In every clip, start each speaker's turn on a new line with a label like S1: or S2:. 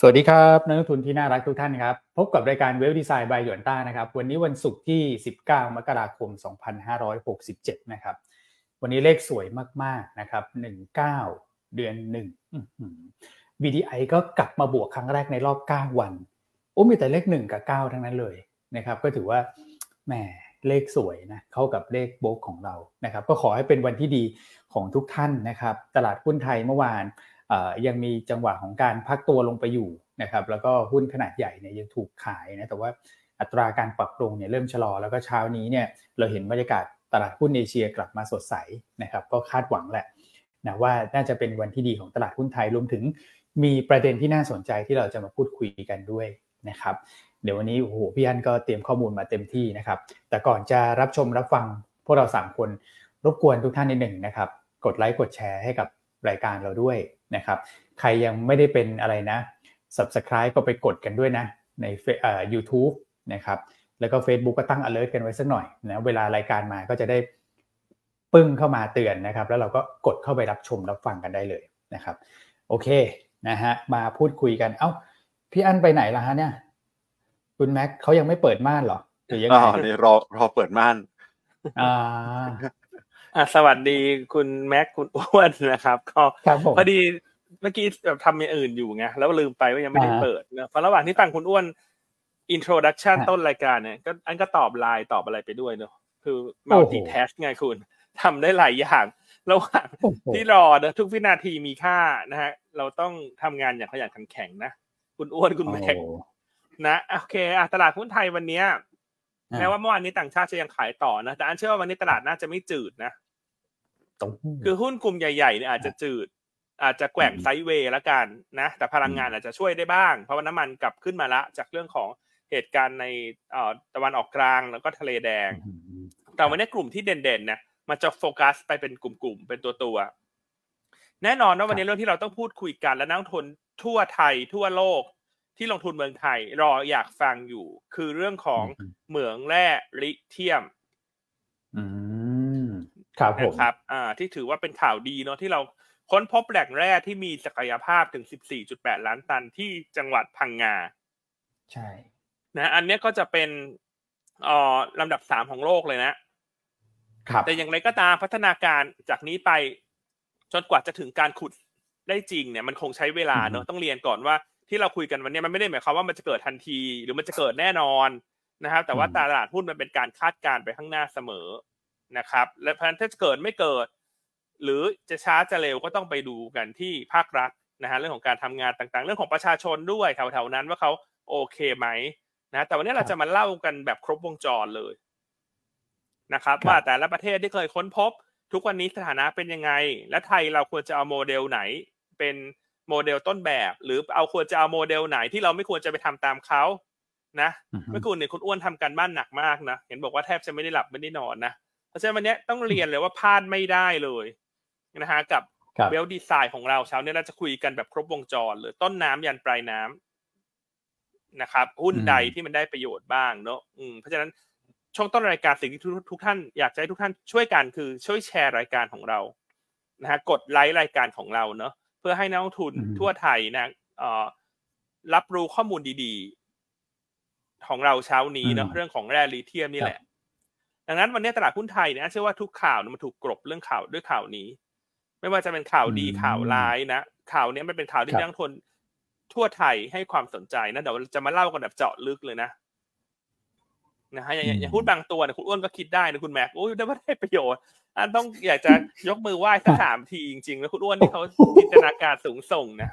S1: สวัสดีครับนักลงทุนที่น่ารักทุกท่านครับ พบกับรายการเว็บดีไซน์บายหยวนต้านะครับ วันนี้วันศุกร์ที่ 19 มกราคม 2567 นะครับ วันนี้เลขสวยมาก ๆ นะครับ 19 เดือน 1 VDI ก็กลับมาบวกครั้งแรกในรอบ 9 วัน โอ้มีแต่เลข 1 กับ 9 ทั้งนั้นเลยนะครับ ก็ถือว่าแหมเลขสวยนะเข้ากับเลขโบกของเรานะครับ ก็ขอให้เป็นวันที่ดีของทุกท่านนะครับ ตลาดหุ้นไทยเมื่อวาน ยังมีจังหวะของการพักตัวลงไปอยู่นะครับแล้วก็หุ้นขนาดใหญ่เนี่ยยังถูกขายนะแต่ว่าอัตราการปรับปรุงเนี่ยเริ่มชะลอแล้วก็เช้านี้เนี่ยเราเห็นบรรยากาศตลาดหุ้นเอเชียกลับมาสดใสนะครับก็คาดหวังแหละนะว่าน่าจะเป็นวันที่ดีของตลาดหุ้นไทยรวมถึงมีประเด็นที่น่าสนใจที่เราจะมาพูดคุยกันด้วยนะครับเดี๋ยววันนี้โอ้โหพี่อันก็เตรียมข้อมูลมาเต็มที่นะครับแต่ก่อนจะรับชมรับฟังพวกเรา3คนรบกวนทุกท่านนิดหนึ่งนะครับกดไลค์กดแชร์ให้กับรายการเราด้วย นะครับใครยังไม่ได้เป็นอะไรนะ subscribe ก็ไปกดกันด้วยนะ ในเอ่อ YouTube นะครับแล้วก็ Facebook ก็ตั้ง alert กันไว้สักหน่อยนะเวลารายการมาก็จะได้ปึ้งเข้ามาเตือนนะครับ แล้วเราก็กดเข้าไปรับชมรับฟังกันได้เลยนะครับโอเคนะฮะมาพูดคุยกัน เอ้าพี่อันไปไหนล่ะฮะเนี่ย คุณแม็กเขายังไม่เปิดม่านหรอหรือยังไงอ๋
S2: อนี่รอรอเปิดม่าน
S1: อ่า
S3: อ่าสวัสดีคุณแม็กคุณอ้วนนะครับ ก็พอดีเมื่อกี้แบบทำอย่างอื่นอยู่ไงแล้วลืมไปว่ายังไม่ได้เปิดนะพอระหว่างที่ฟังคุณอ้วน introduction ต้นรายการเนี่ยก็อันก็ตอบไลน์ตอบอะไรไปด้วยเนาะคือ multitask ไงคุณทำได้หลายอย่างระหว่างที่รอเนะทุกวินาทีมีค่านะฮะ เราต้องทำงานอย่างขยันขันแข็งนะ คุณอ้วนคุณแม็กนะโอเคอะตลาดหุ้นไทยวันนี้แม้ว่าเมื่อวานนี้ต่างชาติจะยังขายต่อนะ แต่อันเชื่อว่าวันนี้ตลาดน่าจะไม่จืดนะ คือหุ้นกลุ่มใหญ่ๆเนี่ยอาจจะจืด อาจจะแกว่งไซด์เวย์แล้วกันนะ แต่พลังงานอาจจะช่วยได้บ้าง เพราะว่าน้ำมันกลับขึ้นมาละ จากเรื่องของเหตุการณ์ในตะวันออกกลางแล้วก็ทะเลแดง แต่วันนี้กลุ่มที่เด่นๆนะมันจะโฟกัสไปเป็นกลุ่มๆเป็นตัวตัวแน่นอนว่าวันนี้เรื่องที่เราต้องพูดคุยกันและนักลงทุนทั่วไทยทั่วโลกที่ลงทุนเมืองไทยรออยากฟังอยู่ คือเรื่องของเหมืองแร่ลิเทียม
S1: อืม ครับผม
S3: ครับอ่าที่ถือว่าเป็นข่าวดีเนาะที่เราค้นพบแหล่งแร่ที่มีศักยภาพถึง 14.8 ล้านตันที่จังหวัดพังงา
S1: ใช่
S3: นะ อันนี้ก็จะเป็นเอ่อลำดับสามของโลกเลยนะ
S1: ครับ
S3: แต่อย่างไรก็ตามพัฒนาการจากนี้ไปจนกว่าจะถึงการขุดได้จริงเนี่ยมันคงใช้เวลาเนอะต้องเรียนก่อนว่าที่เราคุยกันวันนี้มันไม่ได้หมายความว่ามันจะเกิดทันที หรือมันจะเกิดแน่นอนนะครับ แต่ว่าตลาดหุ้นมันเป็นการคาดการณ์ไปข้างหน้าเสมอ นะครับ และเพราะฉะนั้นถ้าเกิดไม่เกิด หรือจะช้าจะเร็วก็ต้องไปดูกันที่ภาครัฐนะฮะเรื่องของการทำงานต่างๆ เรื่องของประชาชนด้วยแถวๆนั้นว่าเขาโอเคไหมนะแต่วันนี้เราจะมาเล่ากันแบบครบวงจรเลยนะครับว่าแต่ละประเทศที่เคยค้นพบ ทุกวันนี้สถานะเป็นยังไง และไทยเราควรจะเอาโมเดลไหน เป็นโมเดลต้นแบบ หรือเอาควรจะเอาโมเดลไหนที่เราไม่ควรจะไปทำตามเขานะเมื่อคืนเนี่ยคุณอ้วนทำการบ้านหนักมากนะเห็นบอกว่าแทบจะไม่ได้หลับไม่ได้นอนนะเพ ราะฉะนั้นวันนี้ต้องเรียนเลยว่าพลาดไม่ได้เลยนะฮะกับ Wealth Designs ของเราเช้านี้เราจะคุยกันแบบครบวงจรเลยต้นน้ำยันปลายน้ำนะครับหุ้นใดที่มันได้ประโยชน์บ้างเนอะเพราะฉะนั้นช่วงต้นรายการสิ่งที่ทุกท่านอยากให้ทุกท่านช่วยกันคือช่วยแชร์รายการของเรานะฮะกดไลค์รายการของเราเนอะเพื่อให้นักลงทุนทั่วไทยนะรับรู้ข้อมูลดีๆ ของเราเช้านี้เนาะเรื่องของแร่ลิเทียมนี่แหละ ดังนั้นวันนี้ตลาดหุ้นไทยเนี่ยเชื่อว่าทุกข่าวมันถูกกรบเรื่องข่าวด้วยข่าวนี้ ไม่ว่าจะเป็นข่าวดีข่าวร้ายนะข่าวนี้มันเป็นข่าวที่นักทุนทั่วไทยให้ความสนใจนะเดี๋ยวจะมาเล่ากันแบบเจาะลึกเลยนะนะฮะอย่างอย่างพูดบางตัวเนี่ยคุณอ้วนก็คิดได้นะคุณแม็กโอ้ยได้ว่าได้ประโยชน์อันต้องอยากจะยกมือไหว้สักสามทีจริงๆ แล้วคุณอ้วนนี่เขาจินตนาการสูงส่งนะ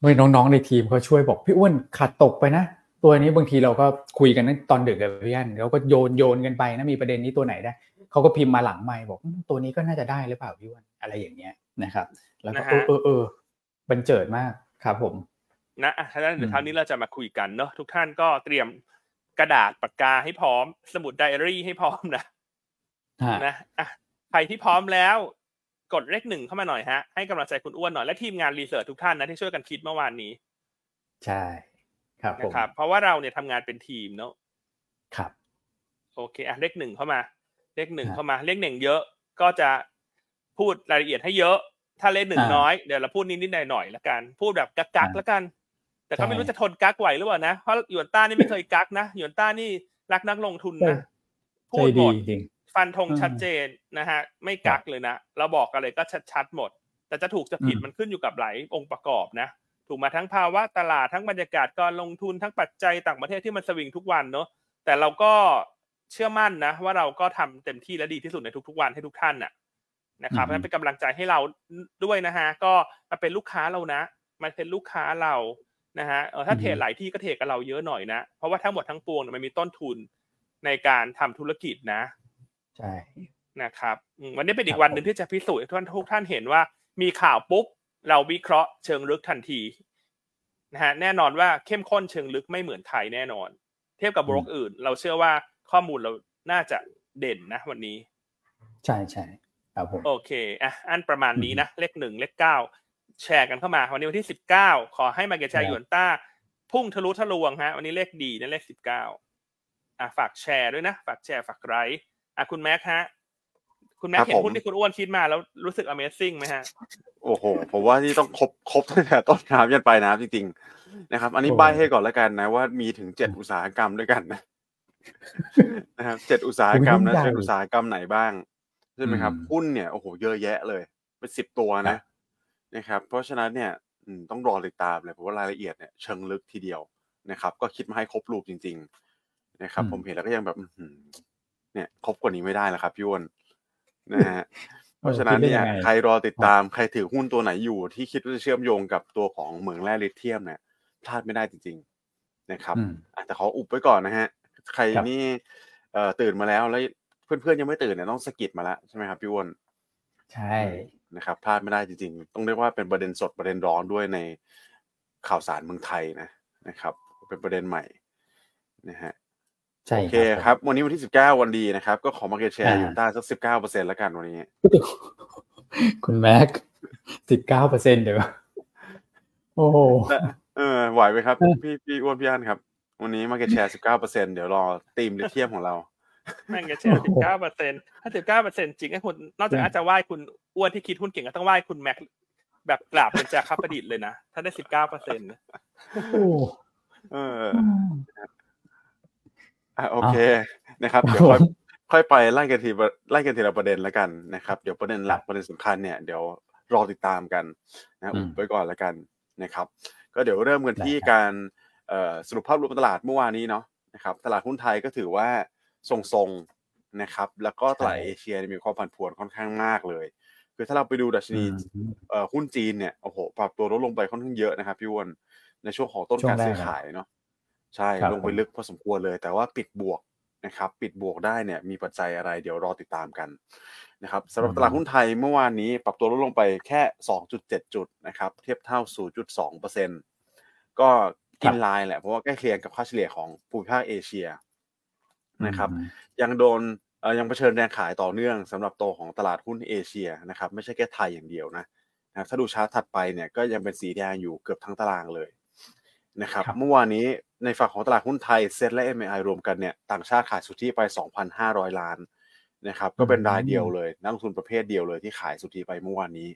S1: เมื่อน้องๆในทีมเขาช่วยบอกพี่อ้วนขาดตกไปนะ ตัวนี้บางทีเราก็คุยกันตอนดึกกับพี่อันเราก็โยนโยนกันไปนะมีประเด็นนี้ตัวไหนได้เขาก็พิมพ์มาหลังไม่บอกตัวนี้ก็น่าจะได้หรือเปล่าพี่วันอะไรอย่างเงี้ยนะครับ แล้วก็เออเออบันเจิดมากครับผม
S3: นะอะท่านเดี๋ยวคราวนี้เราจะมาคุยกันเนาะทุกท่านก็เตรียมกระดาษปากกาให้พร้อม สมุดไดอารี่ให้พร้อมนะนะอะใครที่พร้อมแล้วกดเลขหนึ่งเข้ามาหน่อยฮะให้กำลังใจคุณอ้วนหน่อยและทีมงานรีเสิร์ชทุกท่านนะที่ช่วยกันคิดเมื่อวานนี้
S1: ใช่ครับ
S3: นะครับ เพราะว่าเราเนี่ยทำงานเป็นทีมเนาะ
S1: ครับ
S3: โอเคอะเลขหนึ่งเข้ามา เลขหนึ่งเข้ามา เลขหนึ่งเยอะก็จะพูดรายละเอียดให้เยอะถถ้าเล่นหนึ่งน้อยเดี๋ยวเราพูดนิดๆหน่อยๆแล้วกัน พูดแบบกักๆแล้วกัน แต่ก็ไม่รู้จะทนกักไหวหรือเปล่านะเพราะหยวนต้านี่ไม่เคยกักนะหยวนต้านี่รักนักลงทุนนะพูดหมดฟันธงชัดเจนนะฮะ ไม่กักเลยนะเราบอกอะไรก็ชัดๆหมด แต่จะถูกจะผิดมันขึ้นอยู่กับหลายองค์ประกอบนะ ถูกมาทั้งภาวะตลาดทั้งบรรยากาศการลงทุนทั้งปัจจัยต่างประเทศที่มันสวิงทุกวันเนาะแต่เราก็เชื่อมั่นนะ ว่าเราก็ทำเต็มที่และดีที่สุดในทุกๆวันให้ทุกท่านน่ะนะครับนั้นเป็นกำลังใจให้เราด้วยนะฮะก็มาเป็นลูกค้าเรานะมาเป็นลูกค้าเรานะฮะเออถ้าเทรดหลายที่ก็เทรดกับเราเยอะหน่อยนะ เพราะว่าทั้งหมดทั้งปวงมันมีต้นทุนในการทำธุรกิจนะ
S1: ใช่
S3: นะครับวันนี้เป็นอีกวันหนึ่งที่จะพิสูจน์ให้ทุกท่านทุกท่านเห็นว่ามีข่าวปุ๊บ เราวิเคราะห์เชิงลึกทันทีนะฮะแน่นอนว่าเข้มข้นเชิงลึกไม่เหมือนใครแน่นอน เทียบกับโบรกอื่น เราเชื่อว่าข้อมูลเราน่าจะเด่นนะ วันนี้
S1: ใช่ใช่ครับผม
S3: โอเคอะอันประมาณนี้นะเลขหนึ่งเลขเก้าแชร์กันเข้ามา วันนี้วันที่สิบเก้าขอให้ market share หยวนต้า พุ่งทะลุทะลวงฮะ วันนี้เลขดีนะเลขสิบเก้าอะฝากแชร์ด้วยนะ ฝากแชร์ฝากไลค์อะคุณแม็กฮะ คุณแม็กเห็นหุ้นที่คุณอ้วนคิดมาแล้วรู้สึก Amazing ไหมฮะ
S2: โอ้โห ผมว่าที่ต้องครบครบตั้งแต่ต้นน้ำยันปลายน้ำจริงๆนะครับ อันนี้ใบให้ก่อนแล้วกันนะว่ามีถึงเจ็ดอุตสาหกรรมด้วยกันนะนะครับเจ็ดอุตสาหกรรมนะเป็นอุตสาหกรรมไหนบ้างใช่ไหมครับหุ้นเนี่ยโอ้โหเยอะแยะเลยเป็นสิบตัวนะนะครับ เพราะฉะนั้นเนี่ยต้องรอติดตามเลยเพราะว่ารายละเอียดเนี่ยเชิงลึกทีเดียวนะครับ ก็คิดมาให้ครบรูปจริง ๆ นะครับ ผมเห็นแล้วก็ยังแบบเนี่ยครบกว่านี้ไม่ได้แล้วครับพี่วอน นะฮะเพราะฉะนั้นเนี่ยใครรอติดตามใครถือหุ้นตัวไหนอยู่ที่คิดว่าจะเชื่อมโยงกับตัวของเหมืองแร่ลิเทียมเนี่ยพลาดไม่ได้จริง ๆ นะครับแต่ขออุบไว้ก่อนนะฮะ ใครนี่เอ่อตื่นมาแล้วแล้วเพื่อนๆยังไม่ตื่นเนี่ยต้องสกิดมาแล้วใช่ไหมครับพี่วอน
S1: ใช่
S2: นะครับพลาดไม่ได้จริงๆ ต้องเรียกว่าเป็นประเด็นสดประเด็นร้อนด้วยในข่าวสารเมืองไทยนะนะครับ เป็นประเด็นใหม่นะฮะ
S1: ใช่
S2: โอเคครับ วันนี้วันที่สิบเก้าวันดีนะครับ ก็ขอ market share หยวนต้าสักสิบเก้าเปอร์เซ็นต์แล้วกันวันนี้
S1: คุณแม็กสิบเก้าเปอร์เซ็นต์เดี๋ยวโอ้
S2: เออไหวไหมครับ พี่พี่อ้วนพี่อันครับ วันนี้ market share สิบเก้าเปอร์เซ็นเดี๋ยวรอธีมลิเทียมของเรา
S3: แม่งจะแชร์สิบเก้าเปอร์เซ็นถ้าสิบเก้าเปอร์เซ็นจริงไอ้คุณนอกจากอาจจะไหว้คุณอ้วนที่คิดหุ้นเก่งก็ต้องไหว้คุณแม็กแบบกราบเป็นจาคับประดิษฐ์เลยนะ ถ้าได้สิบเก้าเปอร์เซ็นต์
S2: เออ อะโอเคนะครับเดี๋ยวค่อยค่อยไปไล่กันทีไล่กันทีละประเด็นแล้วกันนะครับ เดี๋ยวประเด็นหลักประเด็นสำคัญเนี่ยเดี๋ยวรอติดตามกันนะอุบไว้ก่อนแล้วกันนะครับ ก็เดี๋ยวเริ่มกันที่การสรุปภาพรวมตลาดเมื่อวานนี้เนาะนะครับตลาดหุ้นไทยก็ถือว่าทรงๆนะครับ แล้วก็ตลาดเอเชียมีความผันผวนค่อนข้างมากเลย คือถ้าเราไปดูดัชนีหุ้นจีนเนี่ยโอ้โหปรับตัวลดลงไปค่อนข้างเยอะนะครับพี่วอนในช่วงของต้นการซื้อขายเนาะ ใช่ลงไปลึกพอสมควรเลย แต่ว่าปิดบวกนะครับ ปิดบวกได้เนี่ยมีปัจจัยอะไรเดี๋ยวรอติดตามกันนะครับสำหรับตลาดหุ้นไทยเมื่อวานนี้ปรับตัวลดลงไปแค่ 2.7 จุดนะครับ เทียบเท่า 0.2%ก็กินไลน์แหละเพราะว่าใกล้เคียงกับค่าเฉลี่ยของภูมิภาคเอเชียนะครับ ยังโดนยังเผชิญแรงขายต่อเนื่องสำหรับโตของตลาดหุ้นเอเชียนะครับ ไม่ใช่แค่ไทยอย่างเดียวนะนะถ้าดูชาร์ตถัดไปเนี่ยก็ยังเป็นสีแดงอยู่เกือบทั้งตารางเลย นะครับเมื่อวานนี้ในฝั่งของตลาดหุ้นไทยเซ็ตและ MI รวมกันเนี่ยต่างชาติขายสุทธิไป 2,500 ล้านนะครับก็เป็นรายเดียวเลย นักลงทุนประเภทเดียวเลยที่ขายสุทธิไปเมื่อวานนี้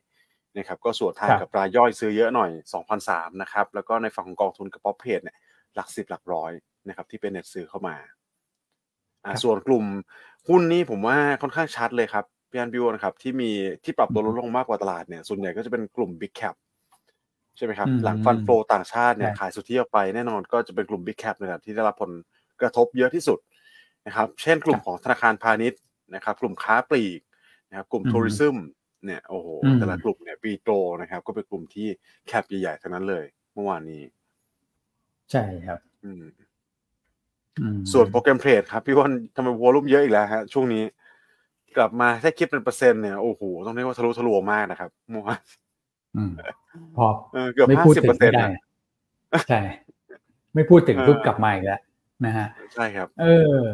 S2: นะครับก็สวนทางกับรายย่อยซื้อเยอะหน่อย 2,003นะครับแล้วก็ในฝั่งของกองทุนกับป๊อปเพจเนี่ยหลักสิบหลักร้อยนะครับที่เป็นเน็ตซื้อเข้ามาส่วนกลุ่มหุ้นนี่ผมว่าค่อนข้างชัดเลยครับพี่อันพิวนะครับที่มีที่ปรับตัวลดลงมากกว่าตลาดเนี่ยส่วนใหญ่ก็จะเป็นกลุ่ม Big Cap ใช่ไหมครับ หลังฟันโฟต่างชาติเนี่ยขายสุทธิออกไปแน่นอนก็จะเป็นกลุ่ม Big Cap นะครับที่ได้รับผลกระทบเยอะที่สุดนะครับ เช่นกลุ่มของธนาคารพาณิชย์นะครับ กลุ่มค้าปลีกนะครับกลุ่มทัวริซึมเนี่ยโอ้โหแต่ละกลุ่มเนี่ยปีโตนะครับ ก็เป็นกลุ่มที่แคปใหญ่ๆทั้งนั้นเลยเมื่อวานนี้
S1: ใช่ครับ
S2: อืมส่วน program trade ครับ พี่ว่าทำไม volume เยอะอีกแล้วฮะช่วงนี้ กลับมาถ้าคิดเป็นเปอร์เซ็นต์เนี่ยโอ้โหต้องเรียกว่าทะลุทะลวงมากนะครับเมื่อวาน
S1: พอ
S2: เกือบห้าสิบเปอร์เซ็นต์
S1: ใช่ ไม่พูดถึงปุ๊บกลับมาอีกแล้วนะฮะ
S2: ใช่ครับ
S1: เออ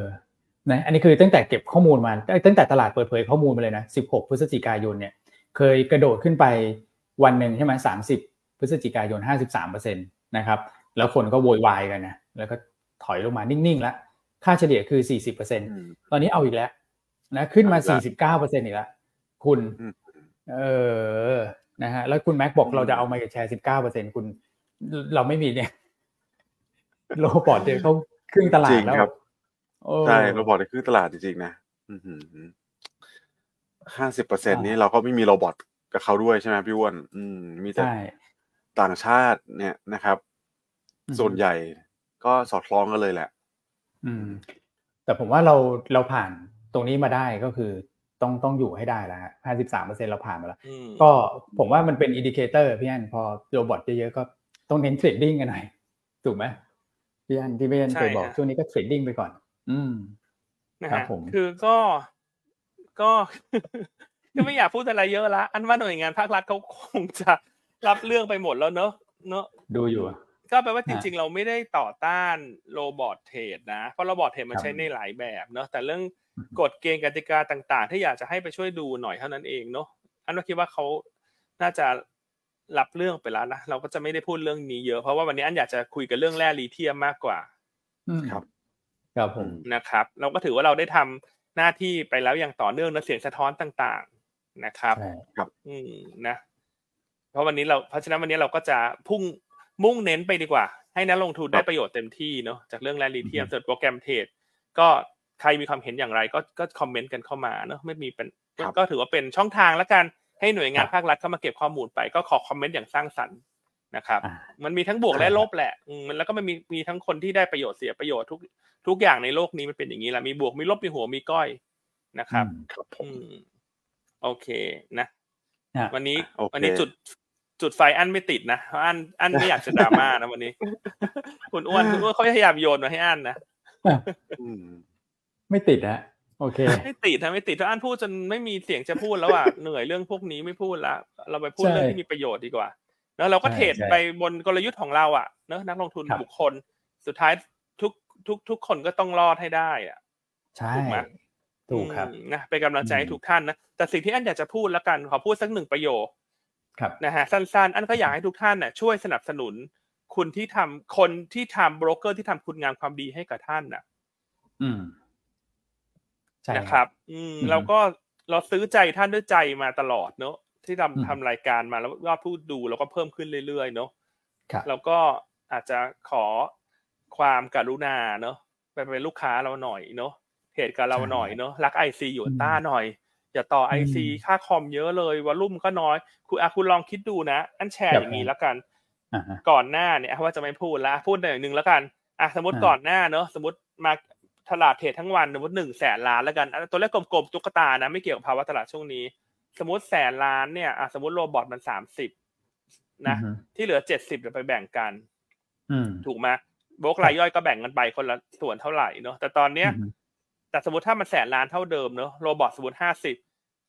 S1: นะอันนี้คือตั้งแต่เก็บข้อมูลมาตั้งแต่ตลาดเปิดเผยข้อมูลมาเลยนะสิบหกพฤศจิกายนเนี่ย เคยกระโดดขึ้นไปวันหนึ่งใช่ไหมสามสิบพฤศจิกายนห้าสิบสามเปอร์เซ็นตนะครับ แล้วคนก็โวยวายกันนะ แล้วก็ถอยลงมานิ่งๆแล้ว ค่าเฉลี่ยคือ 40%ตอนนี้เอาอีกแล้วนะ ขึ้นมา 49%อีกแล้ว คุณ เออ นะฮะแล้วคุณแม็กบอกเราจะเอามาแชร์สิบเก้าเปอร์เซ็นคุณ เราไม่มีเนี่ย robot เดี๋ยวเขาครึ่งตลาดแล้ว
S2: ใช่ robotในครึ่งตลาดจริงๆนะห้าสิบเปอร์เซ็นนี้เราก็ไม่มี robotกับเขาด้วยใช่ไหมพี่อ้วนอืม มีแต่ต่างชาติเนี่ยนะครับ ส่วนใหญ่ก็สอดคล้องกันเลยแหละ
S1: อืม แต่ผมว่าเราเราผ่านตรงนี้มาได้ก็คือ ต้องต้องอยู่ให้ได้แล้วฮะห้าสิบสามเปอร์เซ็นเราผ่านมาแล้ว ก็ผมว่ามันเป็น indicator พี่อันพอ robot เยอะๆก็ต้องเน้น trading กันหน่อยถูกไหมพี่อันที่พี่อันเคยบอกช่วงนี้ก็ trading ไปก่อน อืม
S3: นะครับผมคือก็ก็ก็ไม่อยากพูดอะไรเยอะละอันว่าหน่วยงานภาครัฐเขาคงจะรับเรื่องไปหมดแล้วเนอะเนอะ
S1: ดูอยู่
S3: ก็แปลว่าจริง ๆ เราไม่ได้ต่อต้าน robot trade นะเพราะ robot trade มันใช้ในหลายแบบเนอะแต่เรื่อง กฎเกณฑ์กติกาต่างๆ ที่อยากจะให้ไปช่วยดูหน่อยเท่านั้นเองเนอะอันว่าคิดว่าเขาน่าจะรับเรื่องไปแล้วนะเราก็จะไม่ได้พูดเรื่องนี้เยอะเพราะว่าวันนี้อันอยากจะคุยกับเรื่องแร่ลิเธียมมากกว่า
S1: ครับครับผม
S3: นะครับ เราก็ถือว่าเราได้ทำหน้าที่ไปแล้วอย่างต่อเนื่องนะเสียงสะท้อนต่าง ๆนะครับ
S2: ครับ
S3: อืมนะ เพราะวันนี้เราเพราะฉะนั้นวันนี้เราก็จะพุ่งมุ่งเน้นไปดีกว่า ให้นักลงทุนได้ประโยชน์เต็มที่เนาะจากเรื่องแร่ลีเทียมส่วนโปรแกรมเทรดก็ ใครมีความเห็นอย่างไรก็ก็คอมเมนต์กันเข้ามาเนาะไม่มีเป็นก็ถือว่าเป็นช่องทางแล้วกันให้หน่วยงานภาครัฐเข้ามาเก็บข้อมูลไป ก็ขอคอมเมนต์อย่างสร้างสรรค์นะครับ มันมีทั้งบวกและลบแหละมันแล้วก็มันมีมีทั้งคนที่ได้ประโยชน์เสียประโยชน์ทุกทุกอย่างในโลกนี้มันเป็นอย่างนี้แหละมีบวกมีลบมีหัวมีก้อยนะครับอืมโอเคนะวันนี้วันนี้จุดจุดไฟอันไม่ติดนะอันอันไม่อยากจะดราม่านะวันนี้ คุณอ้วนคุณอ้วนเขาพยายามโยนมาให้อันนะ
S1: ไม่ติดฮะโอเค
S3: ไม่ติดนะไม่ติดถ้าอันพูดจนไม่มีเสียงจะพูดแล้วอะเหนื่อยเรื่องพวกนี้ไม่พูดละเราไปพูดเรื่องที่มีประโยชน์ดีกว่าแล้วเราก็เทรดไปบนกลยุทธ์ของเราอะเนอะนักลงทุนบุคคล สุดท้ายทุกทุกทุกคนก็ต้องรอดให้ได้อะ
S1: ใช่ถูกไหมถูกครับ
S3: นะเป็นกำลังใจให้ทุกท่านนะแต่สิ่งที่อันอยากจะพูดแล้วกันขอพูดสักหนึ่งประโยค
S1: ครับ
S3: นะฮะสั้นๆ อันก็อยากให้ทุกท่านน่ะช่วยสนับสนุนคุณที่ทำคนที่ทำโบรกเกอร์ที่ทำคุณงามความดีให้กับท่านน่ะ
S1: อืม
S3: นะครับ อืมเราก็เราซื้อใจท่านด้วยใจมาตลอดเนอะที่ทำทำรายการมาแล้วยอดผู้ดูเราก็เพิ่มขึ้นเรื่อยๆ เนอะแล้วก็อาจจะขอความกรุณาเนอะไปเป็นลูกค้าเราหน่อยเนอะเหตุกับเราหน่อยเนอะรักไอซีอยู่ต้าหน่อย อย่าต่อไอซีค่าคอมเยอะเลยวอลลุ่มก็น้อย คุณอาคุณลองคิดดูนะ อันแชร์อย่างนี้แล้วกันก่อนหน้าเนี่ยว่าจะไม่พูดละพูดอย่างหนึ่งแล้วกันอะสมมติก่อนหน้าเนอะสมมติมา ตลาดเทรดทั้งวันสมมติหนึ่งแสนล้านแล้วกัน ตัวเลขกลมๆตุ๊กตานะ ไม่เกี่ยวกับภาวะตลาดช่วงนี้ สมมติแสนล้านเนี่ยสมมติโรบอทมันสามสิบนะที่เหลือเจ็ดสิบเดี๋ยวไปแบ่งกันถูกไหมโบกรายย่อยก็แบ่งกันไปคนละส่วนเท่าไหร่เนาะแต่ตอนเนี้ยแต่สมมติถ้ามันแสนล้านเท่าเดิมเนาะโรบอทสมมติห้าสิบ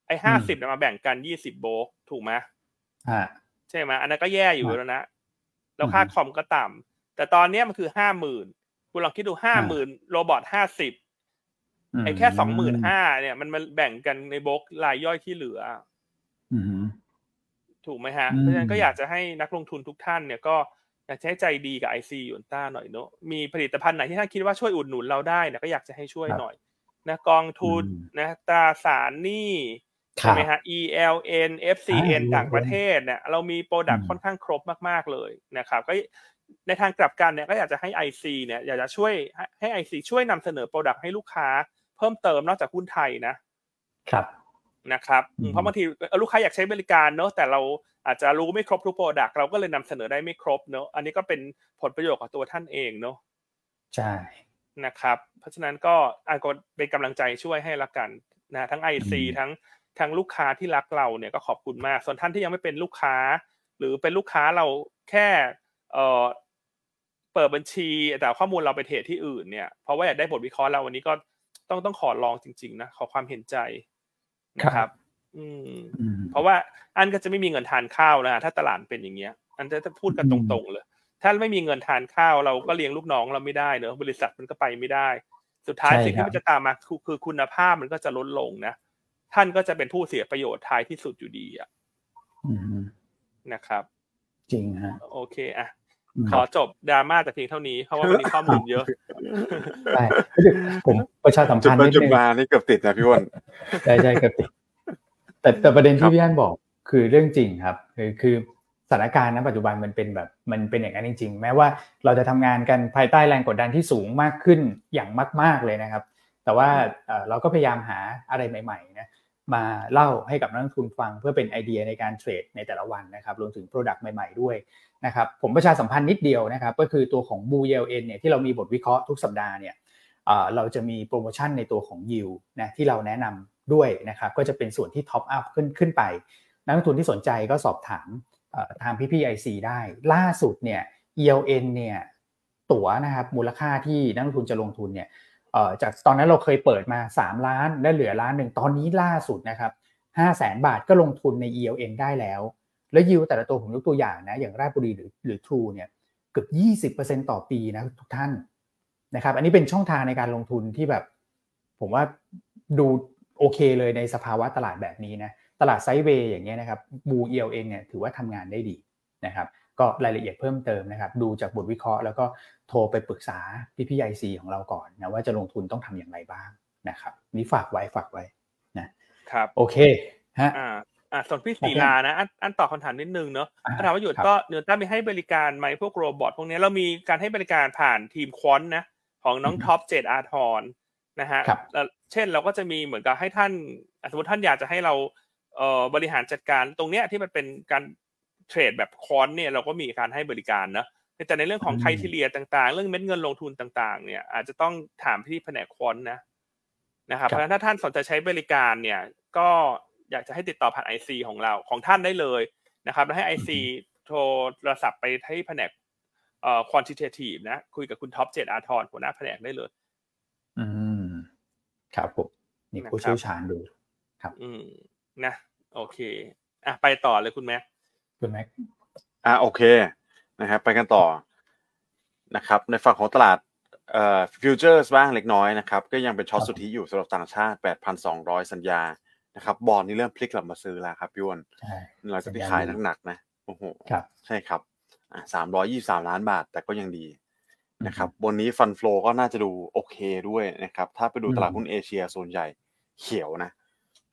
S3: ไอ้ห้าสิบมาแบ่งกันยี่สิบโบกถูกไหมใช่ไหมอันนั้นก็แย่อยู่แล้วนะแล้วค่าคอมก็ต่ำแต่ตอนนี้มันคือห้าหมื่น คุณลองคิดดูห้าหมื่นโรบอทห้าสิบไอ้แค่สองหมื่นห้าเนี่ยมันมาแบ่งกันในบล็อกรายย่อยที่เหลือถูกไหมฮะ เพราะฉะนั้นก็อยากจะให้นักลงทุนทุกท่านเนี่ยก็อยากใช้ใจดีกับไอซียูนต้าหน่อยเนาะมีผลิตภัณฑ์ไหนที่ท่านคิดว่าช่วยอุดหนุนเราได้เนี่ยก็อยากจะให้ช่วยหน่อยนะกองทุนนะตราสารหนี้ใช่ไหมฮะ ELN FCN ต่างประเทศเนี่ยเรามี product ค่อนข้างครบมาก ๆ เลยนะครับ ก็ ในทางกลับกันเนี่ยก็อยากจะให้ IC เนี่ยอยากจะช่วยให้ IC ช่วยนำเสนอ product ให้ลูกค้า เพิ่มเติมนอกจากหุ้นไทยนะ
S1: ครับ
S3: นะครับเพราะบางทีลูกค้าอยากใช้บริการเนอะแต่เราอาจจะรู้ไม่ครบทุก product เราก็เลยนำเสนอได้ไม่ครบเนอะอันนี้ก็เป็นผลประโยชน์ของตัวท่านเองเนอะ
S1: ใช่
S3: นะครับเพราะฉะนั้นก็อันก็เป็นกำลังใจช่วยให้ละกันนะทั้ง IC ทั้งทั้งลูกค้าที่รักเราเนี่ยก็ขอบคุณมาก ส่วนท่านที่ยังไม่เป็นลูกค้า หรือเป็นลูกค้าเราแค่ เอ่อเปิดบัญชีแต่ข้อมูลเราไปเทรดที่อื่นเนี่ยเพราะว่าอยากได้บทวิเคราะห์เราวันนี้ก็ต้องต้องขอลองจริง ๆ นะขอความเห็นใจนะครับ อืม เพราะว่าอันก็จะไม่มีเงินทานข้าวนะถ้าตลาดเป็นอย่างเงี้ย อันจะพูดกันตรงๆเลย ถ้าไม่มีเงินทานข้าวเราก็เลี้ยงลูกน้องเราไม่ได้เนอะบริษัทมันก็ไปไม่ได้ สุดท้ายสิ่งที่มันจะตามมาคือคุณภาพมันก็จะลดลงนะท่านก็จะเป็นผู้เสียประโยชน์ท้ายที่สุดอยู่ดีอะนะครับ
S1: จริงฮะ
S3: โอเคอะขอจบดราม่าแต่เพียงเท่านี้เพราะว่ามันมีข้อมูลเยอะ
S1: ใช่ผมประชาสัมพันธ์
S2: นิดนึงจุดมานี่เกือบติดนะพี่วอน
S1: ใช่ใช่เกือบติดแต่แต่ประเด็นที่พี่อันบอกคือเรื่องจริงครับ คือคือสถานการณ์ณปัจจุบันมันเป็นแบบมันเป็นอย่างนั้นจริง ๆ แม้ว่าเราจะทำงานกันภายใต้แรงกดดันที่สูงมากขึ้นอย่างมาก ๆเลยนะครับ แต่ว่าเราก็พยายามหาอะไรใหม่ๆนะ มาเล่าให้กับนักลงทุนฟังเพื่อเป็นไอเดียในการเทรดในแต่ละวันนะครับรวมถึง Product ใหม่ๆด้วยนะครับผมประชาสัมพันธ์นิดเดียวนะครับก็คือตัวของ Bull ELN เนี่ยที่เรามีบทวิเคราะห์ทุกสัปดาห์เนี่ยเราจะมีโปรโมชั่นในตัวของ Yield นะที่เราแนะนำด้วยนะครับก็จะเป็นส่วนที่ top up ขึ้นขึ้นไป นักลงทุนที่สนใจก็สอบถามทางพี่พีไอซีได้ ล่าสุดเนี่ย ELN เนี่ยตั๋วนะครับมูลค่าที่นักลงทุนจะลงทุนเนี่ย จากตอนนั้นเราเคยเปิดมา 3 ล้านและเหลือล้านหนึ่งตอนนี้ล่าสุดนะครับ5 0 0แสนบาทก็ลงทุนใน ELN ได้แล้ว แล้วยิวแต่ละตัวผมยกตัวอย่างนะ อย่างราชบุรีหรือหรือ True เนี่ยเกือบ 20%ต่อปีนะทุกท่านนะครับ อันนี้เป็นช่องทางในการลงทุนที่แบบ ผมว่าดูโอเคเลยในสภาวะตลาดแบบนี้นะ ตลาด sideway อย่างเงี้ยนะครับ Bull ELN เนี่ยถือว่าทำงานได้ดีนะครับ ก็รายละเอียดเพิ่มเติมนะครับ ดูจากบทวิเคราะห์ แล้วก็ โทรไปปรึกษาพี่พี่ IC ของเราก่อนนะว่าจะลงทุนต้องทำอย่างไรบ้างนะครับนี่ฝากไว้ฝากไว้นะครับโอเคฮะ
S3: อ่าอ่าส่วนพี่ศีลานะอันอันตอบคำถามนิดนึงเนาะถามว่าหยุดก็เนือต้ามีให้บริการไหมพวก robot พวกนี้เรามีการให้บริการผ่านทีม quant นะของน้องท็อปเจดอาร์ทอนนะฮะเช่นเราก็จะมีเหมือนกับให้ท่านสมมติท่านอยากจะให้เราเอ่อบริหารจัดการตรงเนี้ยที่มันเป็นการเทรดแบบคอนเนี่ยเราก็มีการให้บริการนะ แต่ในเรื่องของไททีเรียต่างๆ เรื่องเม็ดเงินลงทุนต่างๆ เนี่ย อาจจะต้องถามที่แผนกคอนนะนะครับเพราะฉะนั้นถ้าท่านสนใจใช้บริการเนี่ย ก็อยากจะให้ติดต่อผ่านไอซีของเราของท่านได้เลยนะครับแล้วให้ไอซีโทรศัพท์ไปที่แผนกเอ่อ quantitative นะ คุยกับคุณท็อปเจตอาทรหัวหน้าแผนกได้เลย
S1: อืมครับผมนี่ผู้เชี่ยวชาญดูครับ
S3: อืมนะ โอเค อะไปต่อเลยคุณแม็ก
S1: คุณแม็ก
S2: อ่าโอเค นะครับไปกันต่อนะครับ ในฝั่งของตลาดเอ่อ futures บ้างเล็กน้อยนะครับ ก็ยังเป็น short สุทธิอยู่สำหรับต่างชาติ 8,200 สัญญานะครับบอลนี่เริ่มพลิกกลับมาซื้อแล้วครับพี่อ้วนหลังจากที่ขายหนักๆนะโอ้โหใช่ครับอ่าสามร้อยยี่สามล้านบาท แต่ก็ยังดีนะครับบนนี้ฟันฟลอก็น่าจะดูโอเคด้วยนะครับ ถ้าไปดูตลาดหุ้นเอเชียส่วนใหญ่เขียวนะ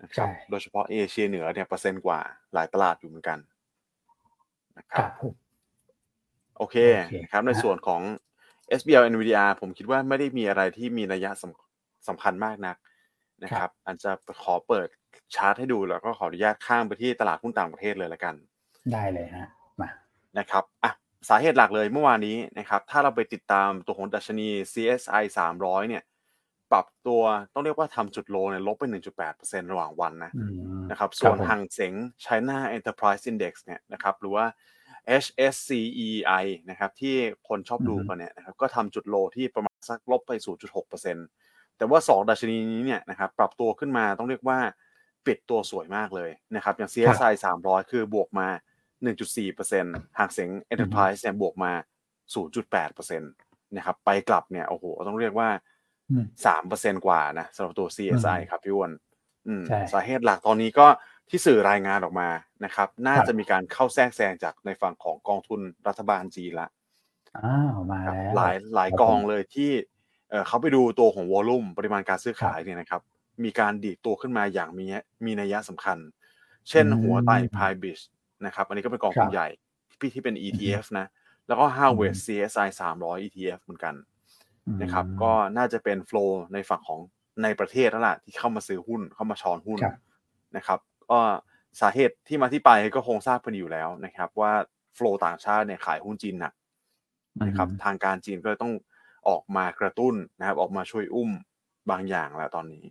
S2: นะครับโดยเฉพาะเอเชียเหนือเนี่ยเปอร์เซ็นต์กว่าหลายตลาดอยู่เหมือนกันนะครับ โอเคครับในส่วนของ SBL NVDR ผมคิดว่าไม่ได้มีอะไรที่มีนัยสำสำคัญมากนักนะครับอาจจะขอเปิดชาร์ตให้ดูแล้วก็ขออนุญาตข้ามไปที่ตลาดหุ้นต่างประเทศเลยละกัน
S1: ได้เลยฮะมา
S2: นะครับอะสาเหตุหลักเลยเมื่อวานนี้นะครับ ถ้าเราไปติดตามตัวของดัชนี CSI 300 เนี่ย ปรับตัวต้องเรียกว่าทำจุดโลเนี่ยลบไป 1.8%ระหว่างวันนะนะครับ ส่วนหังเสง China Enterprise Index เนี่ยนะครับ หรือว่า HSCEI นะครับที่คนชอบดูกันเนี่ยนะครับก็ทำจุดโลที่ประมาณสักลบไป0.6%แต่ว่า 2 ดัชนีนี้เนี่ยนะครับปรับตัวขึ้นมาต้องเรียกว่าปิดตัวสวยมากเลยนะครับอย่าง CSI 300 คือบวกมา 1.4%หากเสียง Enterprise เนี่ยบวกมา 0.8%นะครับไปกลับเนี่ยโอ้โหต้องเรียกว่า 3%กว่านะสำหรับตัว CSI ครับพี่วอนสาเหตุหลักตอนนี้ก็ ที่สื่อรายงานออกมานะครับ น่าจะมีการเข้าแทรกแซงจากในฝั่งของกองทุนรัฐบาลจีนละ
S1: อ้าวมาแล้ว
S2: หลายหลายกองเลยที่เขาไปดูตัวของวอลุ่มปริมาณการซื้อขายเนี่ยนะครับ มีการดีดตัวขึ้นมาอย่างมีมีนัยสำคัญ เช่นหัวไต่พายบิชนะครับ อันนี้ก็เป็นกองทุนใหญ่ที่ที่เป็น ETF นะ แล้วก็ Harvard CSI 300 ETF เหมือนกันนะครับ ก็น่าจะเป็นโฟล์ในฝั่งของในประเทศนั่นแหละที่เข้ามาซื้อหุ้นเข้ามาช้อนหุ้นนะครับ ก็สาเหตุที่มาที่ไปก็คงทราบกันอยู่แล้วนะครับ ว่าโฟล์ต่างชาติเนี่ยขายหุ้นจีนหนักนะครับทางการจีนก็ต้องออกมากระตุ้นนะครับ ออกมาช่วยอุ้มบางอย่างแล้วตอนนี้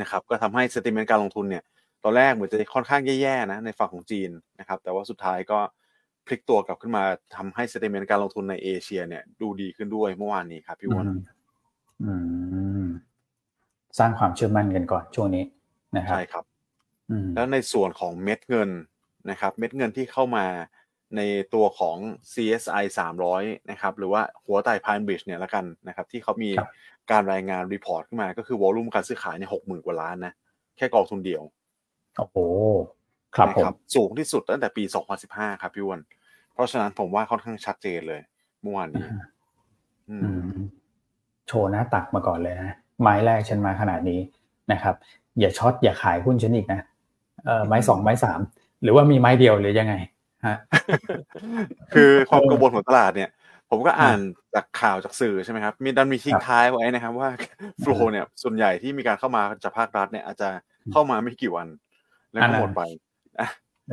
S2: นะครับ ก็ทำให้สติมเมนการลงทุนเนี่ย ตอนแรกเหมือนจะค่อนข้างแย่ๆนะในฝั่งของจีนนะครับ แต่ว่าสุดท้ายก็พลิกตัวกลับขึ้นมาทำให้สติมเมนการลงทุนในเอเชีย เนี่ย ดูดีขึ้นด้วยเมื่อวานนี้ครับพี่วอน
S1: สร้างความเชื่อมั่นกันก่อนช่วงนี้นะครับ
S2: ใช่ครับ แล้วในส่วนของเม็ดเงินนะครับ เม็ดเงินที่เข้ามาในตัวของ CSI 300 นะครับ หรือว่าหัวไต่พายบริดจ์เนี่ยละกันนะครับ ที่เขามีการรายงานรีพอร์ตขึ้นมาก็คือวอลุ่มการซื้อขายในหกหมื่นกว่าล้านนะ แค่กองทุนเดียว
S1: โอ้โห ครับผม
S2: สูงที่สุดตั้งแต่ปี 2015 ครับพี่วอนเพราะฉะนั้นผมว่าค่อนข้างชัดเจนเลยเมื่อวานนี้
S1: โชว์หน้าตักมาก่อนเลยนะ ไม้แรกฉันมาขนาดนี้นะครับ อย่าช็อตอย่าขายหุ้นฉันอีกนะเอ่อ ไม้สองไม้สามหรือว่ามีไม้เดียวหรือยังไงฮะ
S2: คือความกังวลของตลาดเนี่ย ผมก็อ่านจากข่าวจากสื่อใช่ไหมครับ มีดันมีทิ้งท้ายไว้นะครับว่าโฟลเนี่ยส่วนใหญ่ที่มีการเข้ามาจากภาครัฐเนี่ยอาจจะเข้ามาไม่กี่วัน แล้วก็หมดไปอะ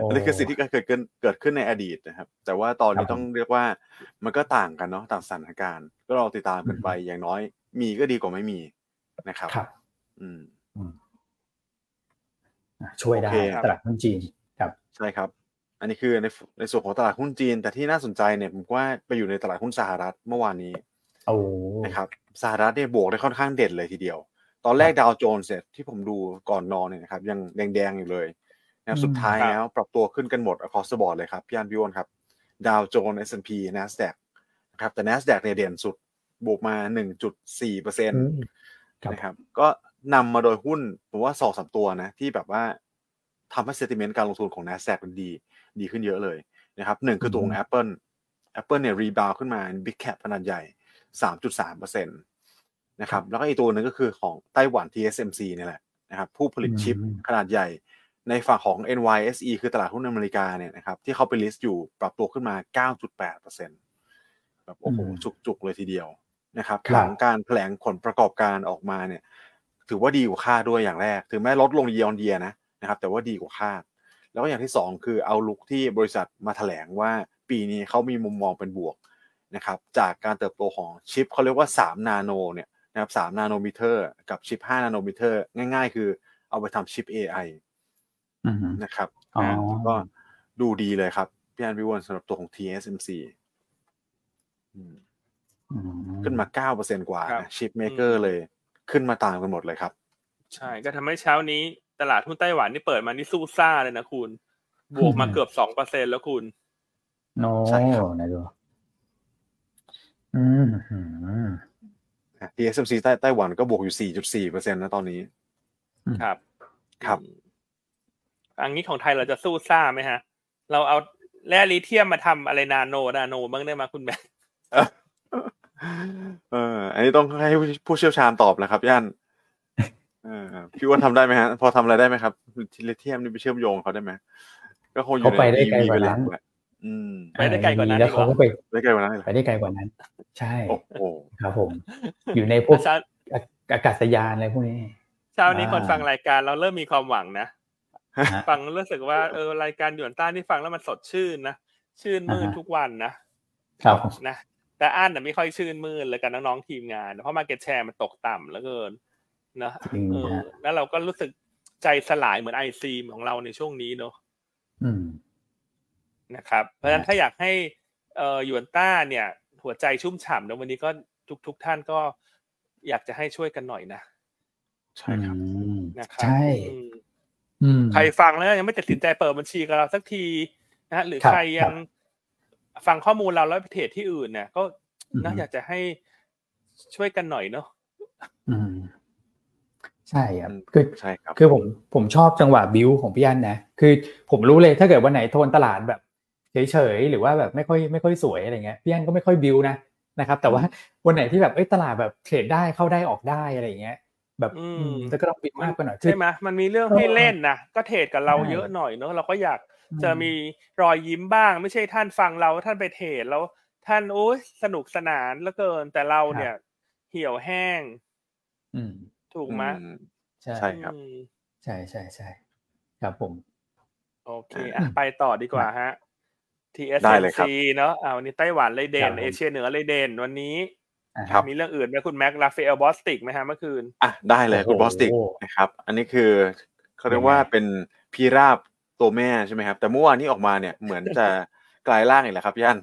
S2: อันนี้คือสิ่งที่เกิดขึ้นเกิดขึ้นในอดีตนะครับ แต่ว่าตอนนี้ต้องเรียกว่ามันก็ต่างกันเนาะต่างสถานการณ์ ก็เราติดตามกันไปอย่างน้อย มีก็ดีกว่าไม่มีนะครับ
S1: ครับ
S2: อืม
S1: ช่วยได้
S2: โอเคครับ
S1: ตลาดหุ้นจีนครับ
S2: ใช่ครับ อันนี้คือในในส่วนของตลาดหุ้นจีน แต่ที่น่าสนใจเนี่ยผมว่าไปอยู่ในตลาดหุ้นสหรัฐเมื่อวานนี้
S1: โอ้
S2: นะครับสหรัฐเนี่ยบวกได้ค่อนข้างเด่นเลยทีเดียว ตอนแรกดาวโจนส์เนี่ยที่ผมดูก่อนนอนเนี่ยนะครับยังแดงๆอยู่เลยนะครับสุดท้ายแล้วปรับตัวขึ้นกันหมด across the board เลยครับพี่อันพี่อ้นครับดาวโจนส์ S&P NASDAQ นะครับแต่ NASDAQ เนี่ยเด่นสุดบวกมา 1.4เปอร์เซ็นต์
S1: ครับ
S2: นะครับก็ นำมาโดยหุ้นผมว่าสองสามตัวนะ ที่แบบว่าทำให้ sentiment การลงทุนของ NASDAQ มันดี ดีขึ้นเยอะเลยนะครับหนึ่งคือตัวของ Apple Apple เนี่ยรีบาวขึ้นมา Big Cap ขนาดใหญ่ 3.3เปอร์เซ็นต์นะครับแล้วก็อีกตัวหนึ่งก็คือของไต้หวัน TSMC เนี่ยแหละนะครับผู้ผลิตชิปขนาดใหญ่ ในฝั่งของ NYSE คือตลาดหุ้นอเมริกาเนี่ยนะครับที่เขาไป list อยู่ปรับตัวขึ้นมา 9.8เปอร์เซ็นต์แบบโอ้โหจุกๆเลยทีเดียวนะครับหลังการแถลงผลประกอบการออกมาเนี่ย ถือว่าดีกว่าคาดด้วยอย่างแรก ถึงแม้ลดลงเยียร์เดียนะนะครับ แต่ว่าดีกว่าคาด แล้วก็อย่างที่สองคือ outlook ที่บริษัทมาแถลงว่าปีนี้เขามีมุมมองเป็นบวกนะครับจากการเติบโตของชิปเขาเรียกว่า 3 นาโนเนี่ยนะครับ3นาโนมิเตอร์กับชิป 5 นาโนมิเตอร์ ง่าย ๆ คือเอาไปทำชิป AI นะครับก็ดูดีเลยครับ พี่อันพี่อ้วนสำหรับตัวของ TSMC ขึ้นมา 9%กว่า chip maker เลย ขึ้นมาตามกันหมดเลยครับ
S3: ใช่ก็ทำให้เช้านี้ตลาดหุ้นไต้หวันนี่เปิดมานี่สู้ซ่าเลยนะคุณ บวกมาเกือบสองเปอร์เซ็นแล้วคุณ
S1: โน้
S2: ใช่ครับ
S1: นะดูอืม
S2: TSMC ใต้ไต้หวันก็บวกอยู่ 4.4%นะตอนนี้
S3: ครับ
S2: ครับ
S3: อันนี้ของไทยเราจะสู้ซ่าไหมฮะ เราเอาแร่ลิเทียมมาทำอะไรนาโนนาโนบ้างได้ไหมคุณแม่
S2: เออ อันนี้ต้องให้ผู้เชี่ยวชาญตอบนะครับ ย่านเออพี่ว่าทำได้ไหมฮะ พอทำอะไรได้ไหมครับลิเทียมนี่ไปเชื่อมโยงเขาได้ไหมก็คงอยู่
S1: เขาไปได้ไกลกว่านั้น
S2: แหละอืม
S3: ไปได้ไกลกว่านั้น
S1: แล้วเขาก็ไป
S2: ได้ไกลกว่านั้นเลย
S1: ไปได้ไกลกว่านั้น ใช่
S2: โอ้โห
S1: ครับผม อยู่ในพวก
S3: เช้า
S1: อากาศยานอะไรพวกนี้
S3: เช้านี้
S1: อ่า
S3: คนฟังรายการเราเริ่มมีความหวังนะ
S1: ฮะ
S3: ฟังรู้สึกว่าเออรายการหยวนต้านี่ฟังแล้วมันสดชื่นนะชื่นมื่น
S1: อ่าฮะ
S3: ทุกวันนะ
S1: ครับผม
S3: นะ แต่อันน่ะไม่ค่อยชื่นมื่นเลยกับน้องๆทีมงาน เพราะมาเก็ตแชร์มันตกต่ำเหลือเกินนะ
S1: จริง
S3: เออ
S1: ฮะ
S3: แล้วเราก็รู้สึกใจสลายเหมือนไอซีของเราในช่วงนี้เนอะ
S1: อืม
S3: นะครับ เพราะฉะนั้นถ้าอยากให้เอ่อหยวนต้าเนี่ย หัวใจชุ่มฉ่ำนะวันนี้ก็ทุกทุกท่านก็อยากจะให้ช่วยกันหน่อยนะ
S2: ใช่ครับ
S1: อืม
S3: นะครับ
S1: ใช่
S3: อืม
S1: อืม
S3: ใครฟังแล้วยังไม่ตัดสินใจเปิดบัญชีกับเราสักทีนะฮะหรือ
S1: ครับ
S3: ใครยัง
S1: ครับ
S3: ฟังข้อมูลเราแล้วไปเทรดที่อื่นเนี่ยก็
S1: อืม
S3: นะอยากจะให้ช่วยกันหน่อยเนาะ
S1: อืมใช่ครับ
S2: อืม
S1: คือ
S2: ใช่ครับ
S1: คือผมผมชอบจังหวะบิวของพี่อันนะคือผมรู้เลยถ้าเกิดวันไหนโทนตลาดแบบเฉยๆหรือว่าแบบไม่ค่อยไม่ค่อยสวยอะไรเงี้ยพี่อันก็ไม่ค่อยบิวนะนะครับ แต่ว่าวันไหนที่แบบเอ้ยตลาดแบบเทรดได้เข้าได้ออกได้อะไรเงี้ย แบบ
S3: อืม
S1: อืมแล้วก็ต้องบิวมากกว่าหน่อยคือ
S3: ใช่ไหมมันมีเรื่องให้เล่นนะก็เทรดกับเรา
S1: ใช่
S3: เยอะหน่อยเนอะเราก็อยาก
S1: อืม
S3: จะมีรอยยิ้มบ้าง ไม่ใช่ท่านฟังเราท่านไปเทรดแล้ว ท่านโอ้ยสนุกสนานเหลือเกินแต่เราเนี่ย เหี่ยวแห้ง
S1: อืม
S3: ถูกไหม
S2: อืม
S1: ใช่
S2: ใช่ครับ
S3: อืม
S1: ใช่ใช่ใช่ครับผม
S3: โอเคอะไปต่อดีกว่าฮะ
S2: ได้เลยครั
S3: TSMC
S2: บ
S3: เนอะอ่าวันนี้ไต้หวันเลยเด่
S1: ครั
S3: น
S1: บผม
S3: เอเชียเหนือเลยเด่นวันนี้
S1: อ่า
S2: ครับ
S3: มีเรื่องอื่นไหมคุณแม็กลาเฟลบอสติกไหมฮะเมื่อคืน
S2: อะได้เลยคุณ
S1: โอ้โห
S2: บอสติกนะครับ อันนี้คือเขาเรียกว่าเป็นพีราบ ตัวแม่ใช่ไหมครับ แต่เมื่อวานนี้ออกมาเนี่ยเหมือนจะกลายร่างอีกแล้วครับย่าน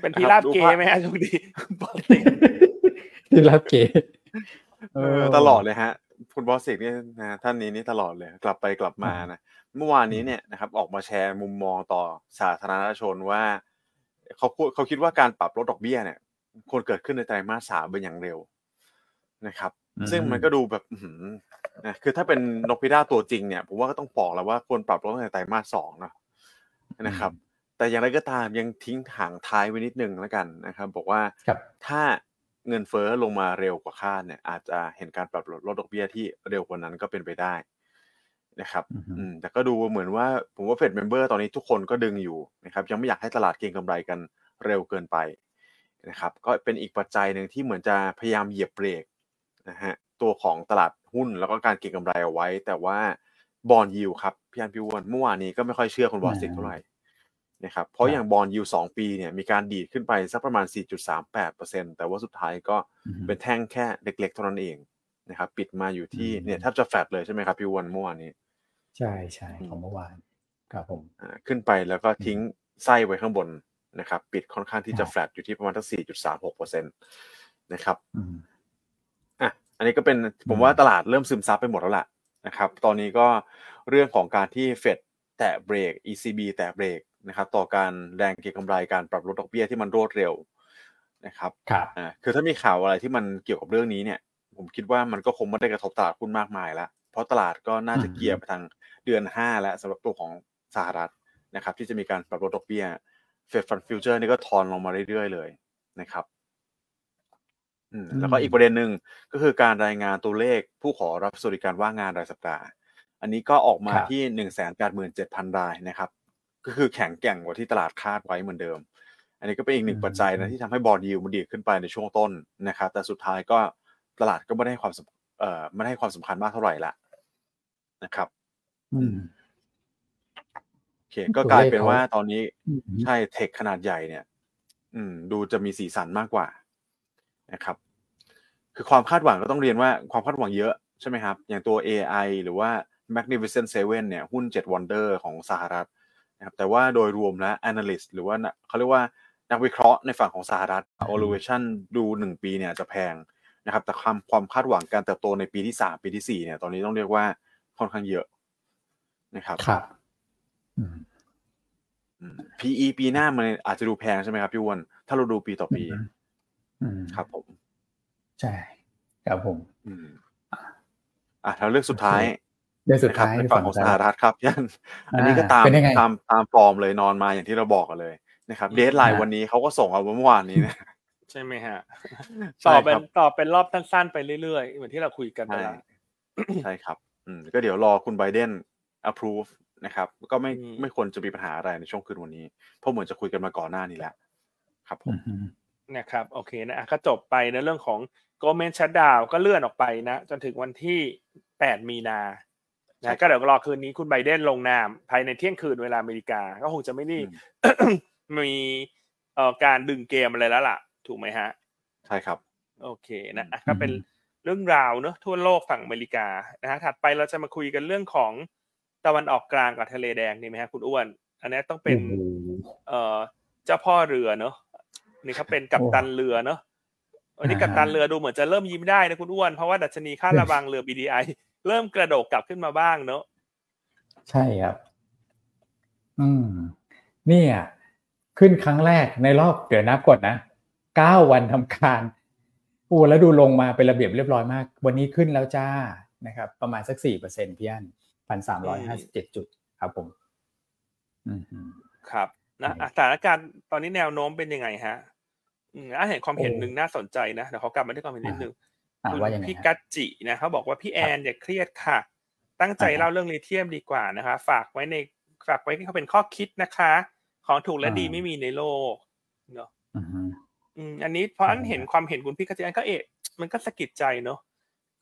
S3: เป็นพีราบ
S2: ดู
S3: เก
S2: ภาพ
S3: ย์ไหมฮะช่วงนี้บอสติก
S1: ที่รับเก
S2: เออตลอดเลยฮะ คุณบอสติกเนี่ยนะท่านนี้นี่ตลอดเลย กลับไปกลับมานะเมื่อวานนี้เนี่ยนะครับ ออกมาแชร์มุมมองต่อสาธารณชนว่าเขาพูดเขาคิดว่าการปรับลดดอกเบี้ยเนี่ยควรเกิดขึ้นในไตรมาสสามเป็นอย่างเร็วนะครับ
S1: อืม
S2: ซึ่งมันก็ดูแบบอื้อหือ นะคือถ้าเป็นนกพิราบตัวจริงเนี่ยผมว่าก็ต้องบอกแล้วว่าควรปรับลดตั้งแต่ไตรมาสสองเนอะนะครับ แต่อย่างไรก็ตามยังทิ้งหางท้ายไว้นิดนึงแล้วกันนะครับ บอกว่า
S1: ครับ
S2: ถ้าเงินเฟ้อลงมาเร็วกว่าคาดเนี่ย อาจจะเห็นการปรับลดลดดอกเบี้ยที่เร็วกว่านั้นก็เป็นไปได้นะครับ
S1: อือฮึ
S2: อืมแต่ก็ดูเหมือนว่าผมว่าเฟดเมมเบอร์ตอนนี้ทุกคนก็ดึงอยู่นะครับยังไม่อยากให้ตลาดเก็งกำไรกันเร็วเกินไปนะครับก็เป็นอีกปัจจัยหนึ่งที่เหมือนจะพยายามเหยียบเบรกนะฮะ ตัวของตลาดหุ้นแล้วก็การเก็งกำไรเอาไว้ แต่ว่าbond yield ครับพี่อันพี่อ้วนเมื่อวานนี้ก็ไม่ค่อยเชื่อคน Wall Street เท่าไหร่นะครับเพราะอย่าง bond yield สองปีเนี่ยมีการดีดขึ้นไปสักประมาณ 4.38%แต่ว่าสุดท้ายก็
S1: อือฮึ
S2: เป็นแท่งแค่เล็กๆเท่านั้นเองนะครับปิดมาอยู่ที่
S1: อืม
S2: เนี่ยแทบจะแฟลตเลยใช่ไหมครับพี่อ้วนเมื่อวานนี้
S1: ใช่ใช่ของเมื่อวานครับผม
S2: อ่าขึ้นไปแล้วก็ทิ้งไส้ไว้ข้างบนนะครับ ปิดค่อนข้างที่จะ
S1: ครับ
S2: แฟลตอยู่ที่ประมาณทั้ง4.36%นะครับ
S1: อืม
S2: อะอันนี้ก็เป็นผม
S1: อืม
S2: ว่าตลาดเริ่มซึมซับไปหมดแล้วล่ะนะครับ ตอนนี้ก็เรื่องของการที่เฟดแตะเบรก ECB แตะเบรกนะครับ ต่อการแรงเก็งกำไรการปรับลดดอกเบี้ยที่มันรวดเร็วนะครับ
S1: ครับ
S2: อ่าคือถ้ามีข่าวอะไรที่มันเกี่ยวกับเรื่องนี้เนี่ย ผมคิดว่ามันก็คงไม่ได้กระทบตลาดหุ้นมากมายแล้วเพราะตลาดก็น่าจะ
S1: อืม
S2: เกียร์ไปทางเดือน5แล้วสำหรับตัวของสหรัฐนะครับ ที่จะมีการปรับลดดอกเบี้ย Fed Fund Futures นี่ก็ทอนลงมาเรื่อยๆเลยนะครับอืม แล้วก็อีกประเด็นหนึ่งก็คือการรายงานตัวเลขผู้ขอรับสวัสดิการว่างงานรายสัปดาห์ อันนี้ก็ออกมา
S1: ครับ
S2: ที่หนึ่งแสนแปดหมื่นเจ็ดพันรายนะครับ ก็คือแข็งแกร่งกว่าที่ตลาดคาดไว้เหมือนเดิม อันนี้ก็เป็นอีกหนึ่งปัจจัยนะที่ทำให้บอลยิวมันดีดขึ้นไปในช่วงต้นนะครับ แต่สุดท้ายก็ตลาดก็ไม่ได้ให้ความสำเอ่อไม่ได้ให้ความสำคัญมากเท่าไหร่ละนะครับ
S1: อืม
S2: โอเค ก็กลายเป็นว่า
S1: ตัวเลขเขา
S2: ตอนนี้
S1: อืม
S2: ใช่เทคขนาดใหญ่เนี่ย อืม ดูจะมีสีสันมากกว่านะครับ คือความคาดหวังก็ต้องเรียนว่าความคาดหวังเยอะใช่ไหมครับ อย่างตัว AI หรือว่า Magnificent Seven เนี่ยหุ้น 7 Wonder ของสหรัฐนะครับแต่ว่าโดยรวมแล้ว analyst หรือว่านักเขาเรียกว่านักวิเคราะห์ในฝั่งของสหรัฐ valuation ดู 1 ปีเนี่ยจะแพงนะครับแต่ความความคาดหวังการเติบโตในปีที่ 3 ปีที่ 4 เนี่ย ตอนนี้ต้องเรียกว่าค่อนข้างเยอะนะครับ
S1: ครับอืม
S2: อืม PE ปีหน้ามันอาจจะดูแพงใช่ไหมครับพี่อ้วนถ้าเราดูปีต่อปี
S1: อืม
S2: ครับผม
S1: ใช่ครับผม
S2: อืมอะแล้วเรื่องสุดท้าย
S1: เรื่องสุดท้าย
S2: นะครับในฝั่งของสหรัฐครับยัน
S1: อ่า
S2: อันนี้ก็ตาม
S1: เป็นยังไง
S2: ตามตามฟอร์มเลยนอนมาอย่างที่เราบอกกันเลยนะครับ
S3: อืม
S2: เดทไลน์
S1: อ่า
S2: วันนี้เขาก็ส่งเอาเมื่อวานนี้นะ
S3: ใช่ไหมฮะ
S2: ใช่
S3: ต่อเป็น
S2: ครับ
S3: ต่อเป็นรอบสั้นๆไปเรื่อยๆ เหมือนที่เราคุยกันไป
S2: ใช่
S3: แล้ว
S2: ใช่ครับ อืมก็เดี๋ยวรอคุณไบเดน approve นะครับ ก็ไม่
S3: อืม
S2: ไม่ควรจะมีปัญหาอะไรในช่วงคืนวันนี้ เพราะเหมือนจะคุยกันมาก่อนหน้านี้แล้ว ครับผม
S1: อืม
S3: นะครับโอเคนะอะก็จบไปในเรื่องของ g o เมนชัดดาวก็เลื่อนออกไปนะ จนถึงวันที่ 8 มีนา
S2: ใช่ครั
S3: นะ
S2: บ
S3: ก็เดี๋ยวรอคืนนี้คุณไบเดนลงนามภายในเที่ยงคืนเวลาอเมริกา ก็คงจะไม่ได้
S2: อืม
S3: มีเอ่อการดึงเกมอะไรแล้วล่ะ ถูกไหมฮะ
S2: ใช่ครับ
S3: โอเคนะอะ
S1: อืม
S3: ก็เป็นเรื่องราวเนอะทั่วโลกฝั่งอเมริกานะฮะถัดไปเราจะมาคุยกันเรื่องของตะวันออกกลางกับทะเลแดงดีไหมฮะคุณอ้วน อันนี้ต้องเป็น
S1: โอ้โห
S3: เอ่อเจ้าพ่อเรือเนอะ นี่เขาเป็นกัปตันเรือเนอะวันนี้
S1: อ่า
S3: กัปตันเรือดูเหมือนจะเริ่มยิ้มได้นะคุณอ้วน เพราะว่าดัชนีค่าระวังเรือ BDI เริ่มกระโดดกลับขึ้นมาบ้างเนอะ
S1: ใช่ครับ อืมเนี่ย ขึ้นครั้งแรกในรอบเดี๋ยวนับก่อนนะเก้าวันทำการโอ้แล้วดูลงมาเป็นระเบียบเรียบร้อยมาก วันนี้ขึ้นแล้วจ้านะครับ ประมาณสักสี่เปอร์เซ็นพี่อันพันสามร้อยห้าสิบเจ็ดจุดครับผม อืม
S3: ครับนะ
S1: อืม
S3: อะสถานการณ์ตอนนี้แนวโน้มเป็นยังไงฮะ อืมอะเห็นความเห็น
S1: โอ้
S3: หนึ่งน่าสนใจนะเดี๋ยวเขากลับมาที่ความเห็นนิดนึง
S1: อ่า
S3: คุณ
S1: ว่ายังไง
S3: พี่
S1: ฮะ
S3: กัจจินะเขาบอกว่าพี่แอนอย่าเครียดค่ะ ตั้งใจ
S1: อ่า
S3: เล่าเรื่องลิเทียมดีกว่านะคะ ฝากไว้ในฝากไว้ให้เขาเป็นข้อคิดนะคะ ของถูกและ
S1: อ่า
S3: ดีไม่มีในโลกเนาะ
S1: อืม
S3: อืมอันนี้เพราะอัน
S1: อ่า
S3: เห็นความเห็นคุณพี่กัจจิอันก็เอะมันก็สะกิดใจเนาะ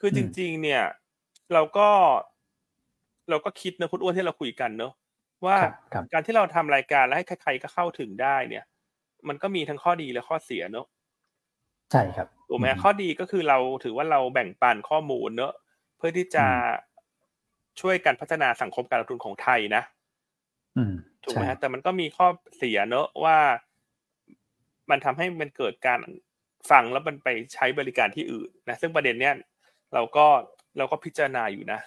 S3: คืออ
S1: ม
S3: จริง ๆ เนี่ย เราก็ เราก็คิดนะคุณอ้วนที่เราคุยกันเนาะว่า
S1: ครับครับ
S3: การที่เราทำรายการแล้วให้ใครๆก็เข้าถึงได้เนี่ย มันก็มีทั้งข้อดีและข้อเสียเนาะ
S1: ใช่ครับ
S3: ถูกไหม
S1: อืม
S3: ข้อดีก็คือเราถือว่าเราแบ่งปันข้อมูลเนอะเพื่อที่จะ
S1: อื
S3: ช่วยกันพัฒนาสังคมการลงทุนของไทยนะ
S1: อืม
S3: ถูกไหม
S1: ใช่
S3: ฮะแต่มันก็มีข้อเสียเนอะว่ามันทำให้มันเกิดการฟังแล้วมันไปใช้บริการที่อื่นนะซึ่งประเด็นเนี้ยเราก็เราก็พิจารณาอยู่นะ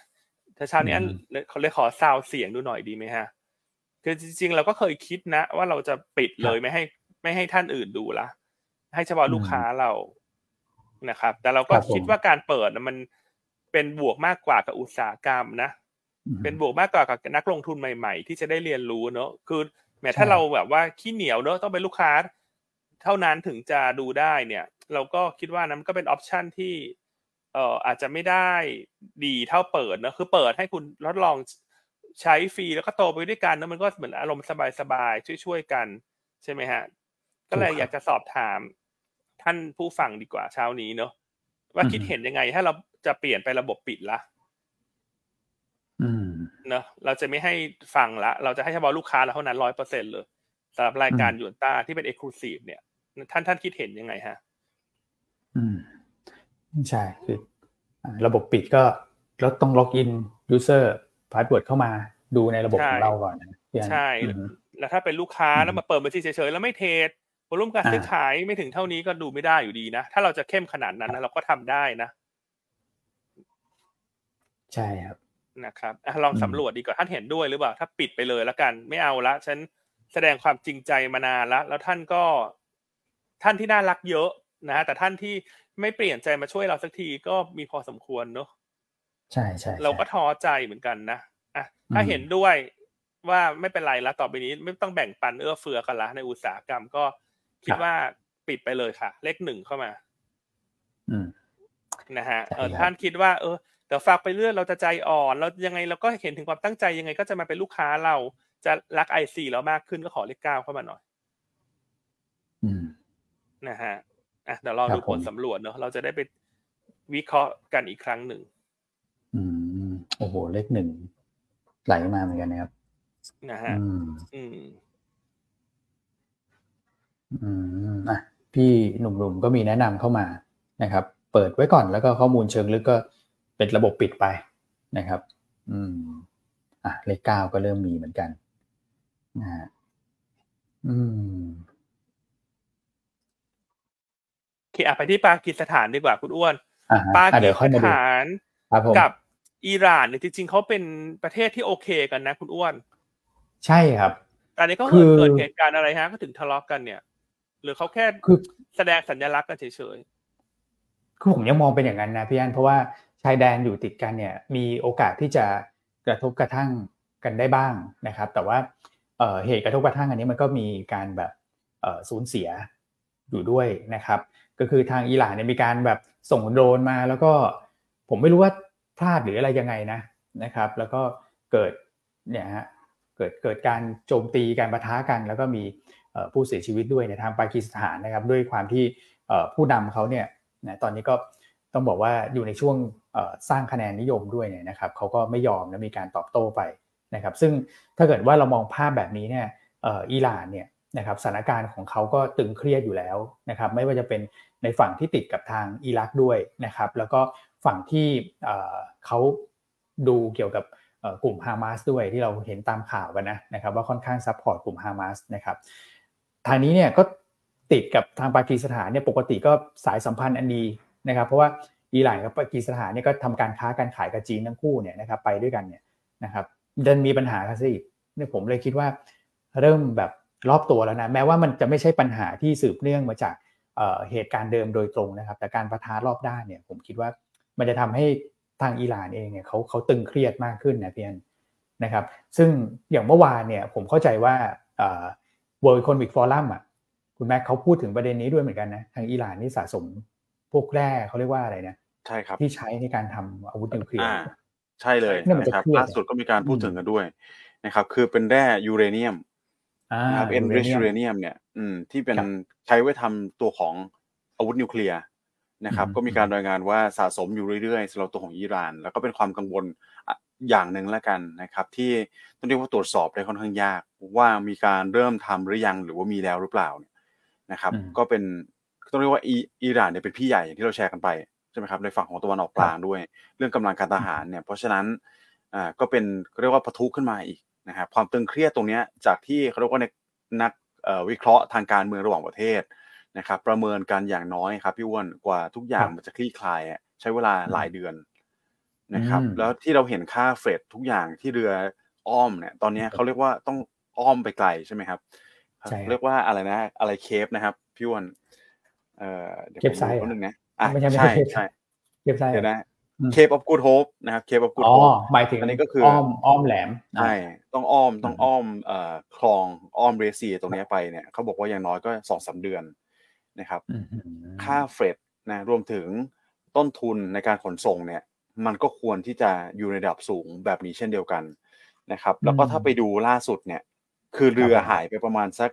S3: ถ้าเช้านี้อันเขาเลยขอซาวเสียงดูหน่อยดีไหมฮะคือจริง ๆ เราก็เคยคิดนะ ว่าเราจะปิดเลยไม่ให้ ไม่ให้ท่านอื่นดูละให้เฉพาะลูกค้าเรานะครับ แต่เราก็
S1: ครับผม
S3: คิดว่าการเปิดน่ะมันเป็นบวกมากกว่ากับอุตสาหกรรมนะ
S1: อืม
S3: เป็นบวกมากกว่ากับนักลงทุนใหม่ๆ ที่จะได้เรียนรู้เนอะคือแม้ถ้า
S1: ใช่
S3: เราแบบว่าขี้เหนียวเนอะต้องเป็นลูกค้า เท่านั้นถึงจะดูได้เนี่ย เราก็คิดว่านั้นก็เป็นออปชันที่เอ่ออาจจะไม่ได้ดีเท่าเปิดเนอะคือเปิดให้คุณทดลองใช้ฟรีแล้วก็โตไปด้วยกันแล้วมันก็เหมือนอารมณ์สบายๆช่วยๆกัน ใช่ไหมฮะ ก็เลยอยากจะสอบถาม ท่านผู้ฟังดีกว่าเช้านี้เนอะว่าคิดเห็นยังไง ถ้าเราจะเปลี่ยนไประบบปิดละ
S1: อืม
S3: เนอะเราจะไม่ให้ฟังละ เราจะให้เฉพาะลูกค้าเราเท่านั้นร้อยเปอร์เซ็นเลยสำหรับรายการ
S1: อืม
S3: หยวนต้าที่เป็น exclusive เนี่ย ท่านท่านคิดเห็นยังไงฮะ
S1: อืมใช่คืออ่าระบบปิดก็เราต้อง login user password เข้ามาดูในระบบ
S3: ใช่
S1: ของเราก่อนนะพี่อัน
S3: ใช่
S1: อืม
S3: แล้วถ้าเป็นลูกค้า
S1: อืม
S3: แล้วมาเปิดบัญชีเฉยๆแล้วไม่ trade volume การ
S1: อ่า
S3: ซื้อขายไม่ถึงเท่านี้ก็ดูไม่ได้อยู่ดีนะ ถ้าเราจะเข้มขนาดนั้นนะเราก็ทำได้นะ
S1: ใช่ครับ
S3: นะครับอะลอง
S1: อืม
S3: สำรวจดีกว่าท่านเห็นด้วยหรือเปล่า ถ้าปิดไปเลยแล้วกัน ไม่เอาละฉันแสดงความจริงใจมานานละแล้วท่านก็ ท่านที่น่ารักเยอะนะฮะแต่ท่านที่ไม่เปลี่ยนใจมาช่วยเราสักทีก็มีพอสมควรเนอะ
S1: ใช่ใช่ใช่
S3: เราก็ท้อใจเหมือนกันนะอะถ้า
S1: อืม
S3: เห็นด้วยว่าไม่เป็นไรละต่อไปนี้ ไม่ต้องแบ่งปันเอื้อเฟื้อกันละในอุตสาหกรรมก็ คิดว่าปิดไปเลยค่ะ เลขหนึ่งเข้ามา
S1: อืม
S3: นะฮะ
S1: ใช่
S3: เออ
S1: ครับ
S3: ท่านคิดว่า เออเดี๋ยวฝากไปเรื่อยเราจะใจอ่อนเรายังไงเราก็เห็นถึงความตั้งใจยังไง ก็จะมาเป็นลูกค้าเราจะรักไอซีเรามากขึ้นก็ขอเลขเก้าเข้ามาหน่อย
S1: อืม
S3: นะฮะอะเดี๋ยวรอ
S1: ครับ
S3: ดูผล
S1: ผม
S3: สำรวจเนอะเราจะได้ไปวิเคราะห์กันอีกครั้งหนึ่ง
S1: อืม โอ้โห เลขหนึ่งไหลมาเหมือนกันนะครับ
S3: นะฮะ
S1: อืม
S3: อืม
S1: อืมอะพี่หนุ่มๆก็มีแนะนำเข้ามานะครับ เปิดไว้ก่อนแล้วก็ข้อมูลเชิงลึกก็เป็นระบบปิดไปนะครับ อืมอะเลขเก้าก็เริ่มมีเหมือนกันนะฮะอืม
S3: โอเคอะไปที่ปากีสถานดีกว่าคุณอ้วน
S1: อ่าฮะ
S3: ปา
S1: อะ
S3: กี
S1: เดี๋ยวค่อย
S3: ส
S1: มาดู
S3: ถาน
S1: ครับผม
S3: กับอิหร่านเนี่ยจริงๆเขาเป็นประเทศที่โอเคกันนะ คุณอ้วน
S1: ใช่ครับ
S3: แต่อันนี้ก็
S1: คื
S3: เกิด
S1: อ
S3: เกิดเหตุการณ์อะไรฮะก็ถึงทะเลาะกันเนี่ย หรือเขาแค่
S1: คือ
S3: แสดงสัญลักษณ์กันเฉย
S1: คือผมยังมองเป็นอย่างนั้นนะพี่อันเพราะว่าชายแดนอยู่ติดกันเนี่ย มีโอกาสที่จะกระทบกระทั่งกันได้บ้างนะครับ แต่ว่าเอ่อเหตุกระทบกระทั่งอันนี้มันก็มีการแบบเอ่อสูญเสียอยู่ด้วยนะครับ ก็คือทางอิหร่านเนี่ยมีการแบบส่งโดรนมา แล้วก็ผมไม่รู้ว่าพลาดหรืออะไรยังไงนะนะครับ แล้วก็เกิดเนี่ยฮะเกิดเกิดการโจมตีการประทะกัน แล้วก็มีเอ่อ ผู้เสียชีวิตด้วยในทางปากีสถานนะครับ ด้วยความที่ผู้นำเขาเนี่ยนะตอนนี้ก็ต้องบอกว่าอยู่ในช่วงสร้างคะแนนนิยมด้วยเนี่ยนะครับเขาก็ไม่ยอมและมีการตอบโต้ไปนะครับ ซึ่งถ้าเกิดว่าเรามองภาพแบบนี้เนี่ยอ,อิหร่านเนี่ยนะครับสถานการณ์ของเขาก็ตึงเครียดอยู่แล้วนะครับ ไม่ว่าจะเป็นในฝั่งที่ติดกับทางอิรักด้วยนะครับ แล้วก็ฝั่งที่เขาดูเกี่ยวกับกลุ่มฮามาสด้วยที่เราเห็นตามข่าวกันนะนะครับ ว่าค่อนข้าง support กลุ่มฮามาสนะครับ ทางนี้เนี่ยก็ติดกับทางปากีสถานเนี่ยปกติก็สายสัมพันธ์อันดีนะครับเพราะว่าอิหร่านกับปากีสถานเนี่ยก็ทำการค้าการขายกับจีนทั้งคู่เนี่ยนะครับไปด้วยกันเนี่ยนะครับดันมีปัญหากันซะอีกเนี่ยผมเลยคิดว่าเริ่มแบบรอบตัวแล้วนะแม้ว่ามันจะไม่ใช่ปัญหาที่สืบเนื่องมาจากเเหตุการณ์เดิมโดยตรงนะครับ แต่การประทะรอบด้านเนี่ยผมคิดว่ามันจะทำให้ทางอิหร่านเองเนี่ยเขาเขาตึงเครียดมากขึ้นนะพี่อันนะครับ ซึ่งอย่างเมื่อวานเนี่ยผมเข้าใจว่า World Economic Forum อะคุณแม็กเขาพูดถึงประเด็นนี้ด้วยเหมือนกันนะ ทางอิหร่านนี่สะสมพวกแร่เขาเรียกว่าอะไรนะ
S2: ใช่ครับ
S1: ที่ใช้ในการทำอาวุธนิวเคลียร์
S2: อ่าใช่เลย
S1: เนี่ยมันจะ
S2: นะครับ
S1: เครียด
S2: ล่าสุดก็มีการพูด
S1: อืม
S2: ถึงกันด้วยนะครับ คือเป็นแร่ยูเรเนียม
S1: อ่า
S2: นะครับ enriched uranium เนี่ยอืมที่เป็น
S1: ครับ
S2: ใช้ไว้ทำตัวของอาวุธนิวเคลียร์นะครับ
S1: อืม
S2: ก็มีการรายงานว่าสะสมอยู่เรื่อยๆสำหรับตัวของอิหร่าน แล้วก็เป็นความกังวล อะอย่างหนึ่งแล้วกันนะครับที่ต้องเรียกว่าตรวจสอบได้ค่อนข้างยาก ว่ามีการเริ่มทำหรือยังหรือว่ามีแล้วหรือเปล่าเนี่ยนะครับ
S1: อืม
S2: ก็เป็นต้องเรียกว่าอิอิหร่านเนี่ยเป็นพี่ใหญ่อย่างที่เราแชร์กันไปใช่ไหมครับในฝั่งของตะวันออกกลางด้วย เรื่องกำลังการทหารเนี่ยเพราะฉะนั้นอ่าก็เป็นเรียกว่าปะทุขึ้นมาอีกนะครับความตึงเครียดตรงเนี้ยจากที่เขาเรียกว่าในนักเอ่อวิเคราะห์ทางการเมืองระหว่างประเทศนะครับ ประเมินกันอย่างน้อยครับพี่อ้วนกว่าทุกอย่าง
S1: ครับ
S2: มันจะคลี่คลายอะใช้เวลาหลายเดือน นะครับ
S1: อืม
S2: แล้วที่เราเห็นค่าเฟรดทุกอย่างที่เรืออ้อมเนี่ย ตอนเนี้ยเขาเรียกว่าต้องอ้อมไปไกลใช่ไหมครับ
S1: ใช่ครับ
S2: เรียกว่าอะไรนะอะไรเคปนะครับพี่อ้วนเอ่อเดี๋ยว
S1: เคปไซด์
S2: ผมดู
S1: เหรอ
S2: แป๊บนึงนะอะ
S1: ไม่ใช่ไม่
S2: ใช่
S1: ใช่เคปไซ
S2: ใช่
S1: ด์เรียบร้อย
S2: เดี๋ยวนะ
S1: อืม
S2: เคปออฟกูดโฮปนะครับเคปออฟกูด
S1: อ๋อ
S2: โฮป
S1: หมายถึง
S2: อันนี้ก็คือ
S1: อ้อมอ้อมแหลม
S2: ใช่ต้องอ้อมต้อง
S1: อืม
S2: อ้อมเอ่อคลองอ้อมเรเซียตรงเนี้ยไปเนี่ยเขาบอกว่าอย่างน้อยก็สองสามเดือนนะครับ
S1: อืมอืม
S2: ค่าเฟรดนะรวมถึงต้นทุนในการขนส่งเนี่ย มันก็ควรที่จะอยู่ในระดับสูงแบบนี้เช่นเดียวกันนะครับ แล้วก็ถ้าไปดูล่าสุดเนี่ย คือเรือหายไปประมาณสัก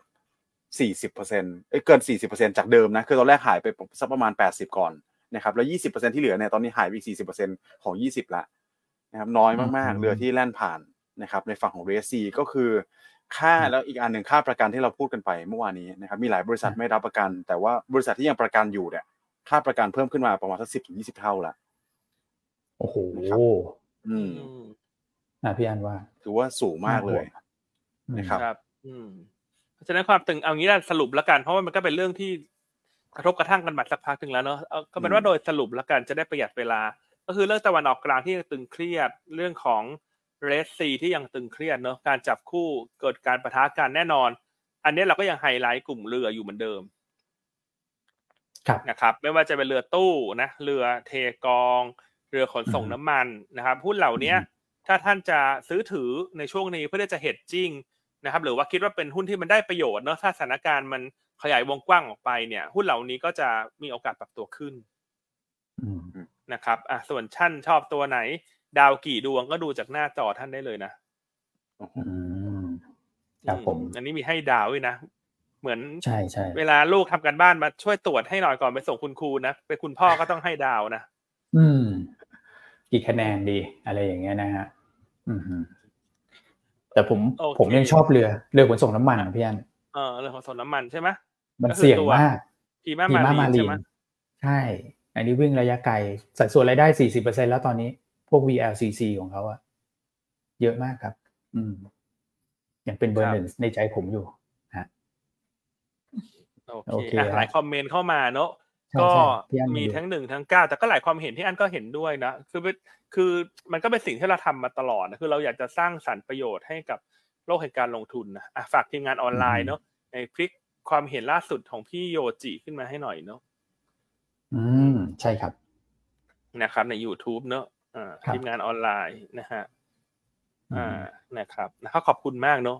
S2: สี่สิบเปอร์เซ็นต์เกินสี่สิบเปอร์เซ็นจากเดิมนะ คือตอนแรกหายไปสักประมาณแปดสิบก่อนนะครับแล้วยี่สิบเปอร์เซ็นที่เหลือเนี่ยตอนนี้หายไปสี่สิบเปอร์เซ็นของยี่สิบละนะครับน้อยมากๆ เรือที่แล่นผ่านนะครับในฝั่งของเรซีก็คือค่าแล้วอีกอันหนึ่งค่าประกันที่เราพูดกันไปเมื่อวานนี้นะครับมีหลายบริษัทไม่รับประกัน แต่ว่าบริษัทที่ยังประกันอยู่เนี่ยค่าประกันเพิ่มขึ้นมาประมาณสักสิบถึงยี่สิบเท่าละ
S1: โอ้โห
S2: อืม
S1: อะพี่อันว่า
S2: ถือว่าสูงมากเลยนะครับ
S3: ครับ อืมเพราะฉะนั้นความตึงเอางี้ละสรุปแล้วกัน เพราะว่ามันก็เป็นเรื่องที่กระทบกระทั่งกันมาสักพักหนึ่งแล้วเนอะเอาก็เป็นว่าโดยสรุปแล้วกันจะได้ประหยัดเวลา ก็คือเรื่องตะวันออกกลางที่ตึงเครียดเรื่องของเรสซีที่ยังตึงเครียดเนอะการจับคู่เกิดการประทะกันแน่นอน อันนี้เราก็ยังไฮไลท์กลุ่มเรืออยู่เหมือนเดิม
S1: ครับ
S3: นะครับ ไม่ว่าจะเป็นเรือตู้นะ เรือเทกอง เรือขนส่ง
S1: อืม
S3: น้ำมันนะครับหุ้นเหล่านี้
S1: อืม
S3: ถ้าท่านจะซื้อถือในช่วงนี้เพื่อที่จะเฮดจิ้งนะครับหรือว่าคิดว่าเป็นหุ้นที่มันได้ประโยชน์เนอะถ้าสถานการณ์มันขยายวงกว้างออกไปเนี่ยหุ้นเหล่านี้ก็จะมีโอกาสปรับตัวขึ้น
S1: อืม
S3: นะครับอะส่วนท่านชอบตัวไหน ดาวกี่ดวงก็ดูจากหน้าจอท่านได้เลยนะ
S1: อืมครับผม
S3: อือันนี้มีให้ดาวด้วยนะเหมือน
S1: ใช่ใช่
S3: เวลาลูกทำกันบ้านมาช่วยตรวจให้หน่อยก่อนไปส่งคุณครูนะเป็นคุณพ่อก็ต้องให้ดาวนะ
S1: อืม กี่คะแนนดีอะไรอย่างเงี้ยนะฮะอืมฮึแต่ผม
S3: โอเค
S1: ผมยังชอบเรือเรือขนส่งน้ำมันอะพี่อัน
S3: เออเรื่องของสนน้ำมันใช่ไหม
S1: มัน
S3: ก็คือ
S1: เสี่ยง
S3: ตัว
S1: มาก
S3: พีมา
S1: พี
S3: มา
S1: มามา
S3: รี
S1: รี
S3: ใช่ไหม
S1: ใช่ อันนี้วิ่งระยะไกลสัดส่วนรายได้40%แล้วตอนนี้ พวก VLCC ของเขาอะเยอะมากครับ อืมยังเป็นเบอร์หนึ่งในใจผมอยู่ฮะ
S3: โอ
S1: โอ
S3: เค
S1: เค
S3: อะ
S1: ครับ
S3: หลายคอมเมนต์เข้ามาเนอะ
S1: ใช่
S3: ก็
S1: ใช่พี่อั้น
S3: มี
S1: มาดู
S3: ทั้งหนึ่งทั้งเก้าแต่ก็หลายความเห็นที่อันก็เห็นด้วยนะคือเป็นคือมันก็เป็นสิ่งที่เราทำมาตลอดนะคือเราอยากจะสร้างสรรค์ประโยชน์ให้กับโลกแห่งการลงทุนนะอะฝากทีมงานออนไลน์เนอะในคลิกความเห็นล่าสุดของพี่โยจิขึ้นมาให้หน่อยเนอะ
S1: อืมใช่ครับ
S3: นะครับ ใน YouTube เนอะอ่า
S1: ครับ
S3: ทีมงานออนไลน์นะฮะ
S1: อื
S3: อ่ามนะครับนะครับขอบคุณมากเนอะ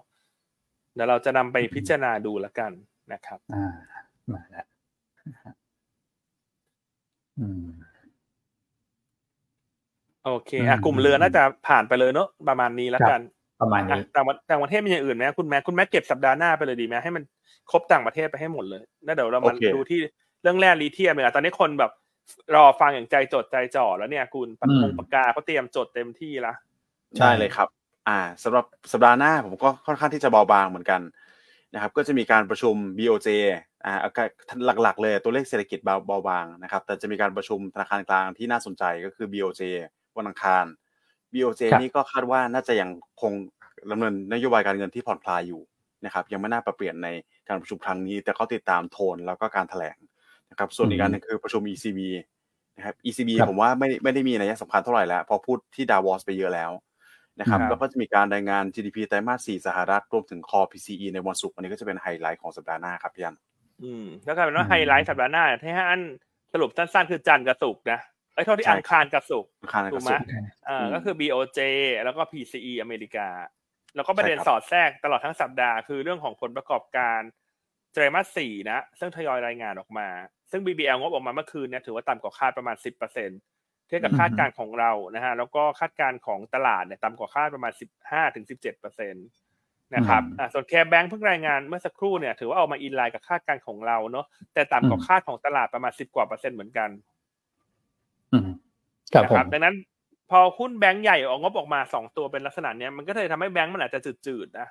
S3: เดี๋ยวเราจะนำไปพิจารณาดูแล้วกันนะครับ
S1: อ่ามาแล้วอืม
S3: โอเคอะ
S1: อืม
S3: กลุ่มเรือน่าจะผ่านไปเลยเนอะประมาณนี้แล้วกัน
S1: ประมาณ
S3: อะ
S1: นี้
S3: ต่างประต่างประเทศมีอย่างอื่นไหมคุณแม่คุณแม่เก็บสัปดาห์หน้าไปเลยดีไหมให้มันครบต่างประเทศไปให้หมดเลยแล้วเดี๋ยวเรามา
S2: โอเค
S3: ดูที่เรื่องแร่ลิเทียมเนี่ยตอนนี้คนแบบรอฟังอย่างใจจดใจจ่อแล้วเนี่ย คุณปากกงปากกาเขาเตรียมจดเต็มที่ละ
S1: ใช่
S2: ได้เลยครับ อ่าสำหรับสัปดาห์หน้าผมก็ค่อนข้างที่จะเบาบางเหมือนกัน นะครับก็จะมีการประชุม BOJ อ่าเอาก็หลักๆ เลยตัวเลขเศรษฐกิจเบาเบาบางนะครับแต่จะมีการประชุมธนาคารกลางที่น่าสนใจก็คือ BOJ วันอังคาร BOJ
S1: ครับ
S2: นี่ก็คาดว่าน่าจะยังคงดำเนินนโยบายการเงินที่ผ่อนคลายอยู่นะครับยังไม่น่าปรับเปลี่ยนในการประชุมครั้งนี้ แต่เขาติดตามโทนแล้วก็การแถลงนะครับส่วนอีกอันหนึ่งคือประชุม ECB นะครับ ECB
S1: ครับ
S2: ผมว่าไม่ไม่ได้มีนัยสำคัญเท่าไหร่แล้วเพราะพูดที่ดาวอสไปเยอะแล้ว นะครับ
S3: ครับ
S2: แล้วก็จะมีการรายงาน GDP ไตรมาส 4 สหรัฐรวมถึง Core PCE ในวันศุกร์อันนี้ก็จะเป็นไฮไลท์ของสัปดาห์หน้าครับพี่อัน
S3: อืมแล้วกลายเป็นว่า
S1: อืม
S3: ไฮไลท์สัปดาห์หน้าที่ให้อันสรุปสั้นๆ คือจันทร์กับศุกร์นะไอ้ยเท่าที่
S2: ใช่
S3: อังคารกับศุกร์
S2: อังคารกับศุ
S3: กร์ถูก
S2: ไหม
S3: อ่า
S2: อืม
S3: ก็คือ BOJ แล้วก็ PCE อเมริกา แล้วก็ประเด็น
S2: ใช่ครับ
S3: สอดแทรกตลอดทั้งสัปดาห์คือเรื่องของผลประกอบการไตรมาสสี่นะ ซึ่งทยอยรายงานออกมา ซึ่ง BBL งบออกมาเมื่อคืนเนี่ยถือว่าต่ำกว่าคาดประมาณ10%เทียบกับ
S1: อืม
S3: คาดการณ์ของเรานะฮะแล้วก็คาดการณ์ของตลาดเนี่ยต่ำกว่าคาดประมาณ 15-17%นะครับอ่าส่วน KBank เพิ่งรายงานเมื่อสักครู่เนี่ยถือว่าออกมา in line กับคาดการณ์ของเราเนาะแต่ต่ำกว่าคาดของตลาดประมาณ 10 กว่าเปอร์เซ็นต์เหมือนกัน
S1: อืมครับ
S3: นะ
S1: ผม
S3: ดังนั้นพอหุ้นแบงก์ใหญ่ออกงบออกมาสองตัวเป็นลักษณะเนี้ยมันก็เลยทำให้แบงก์มันอาจจะจืดๆนะ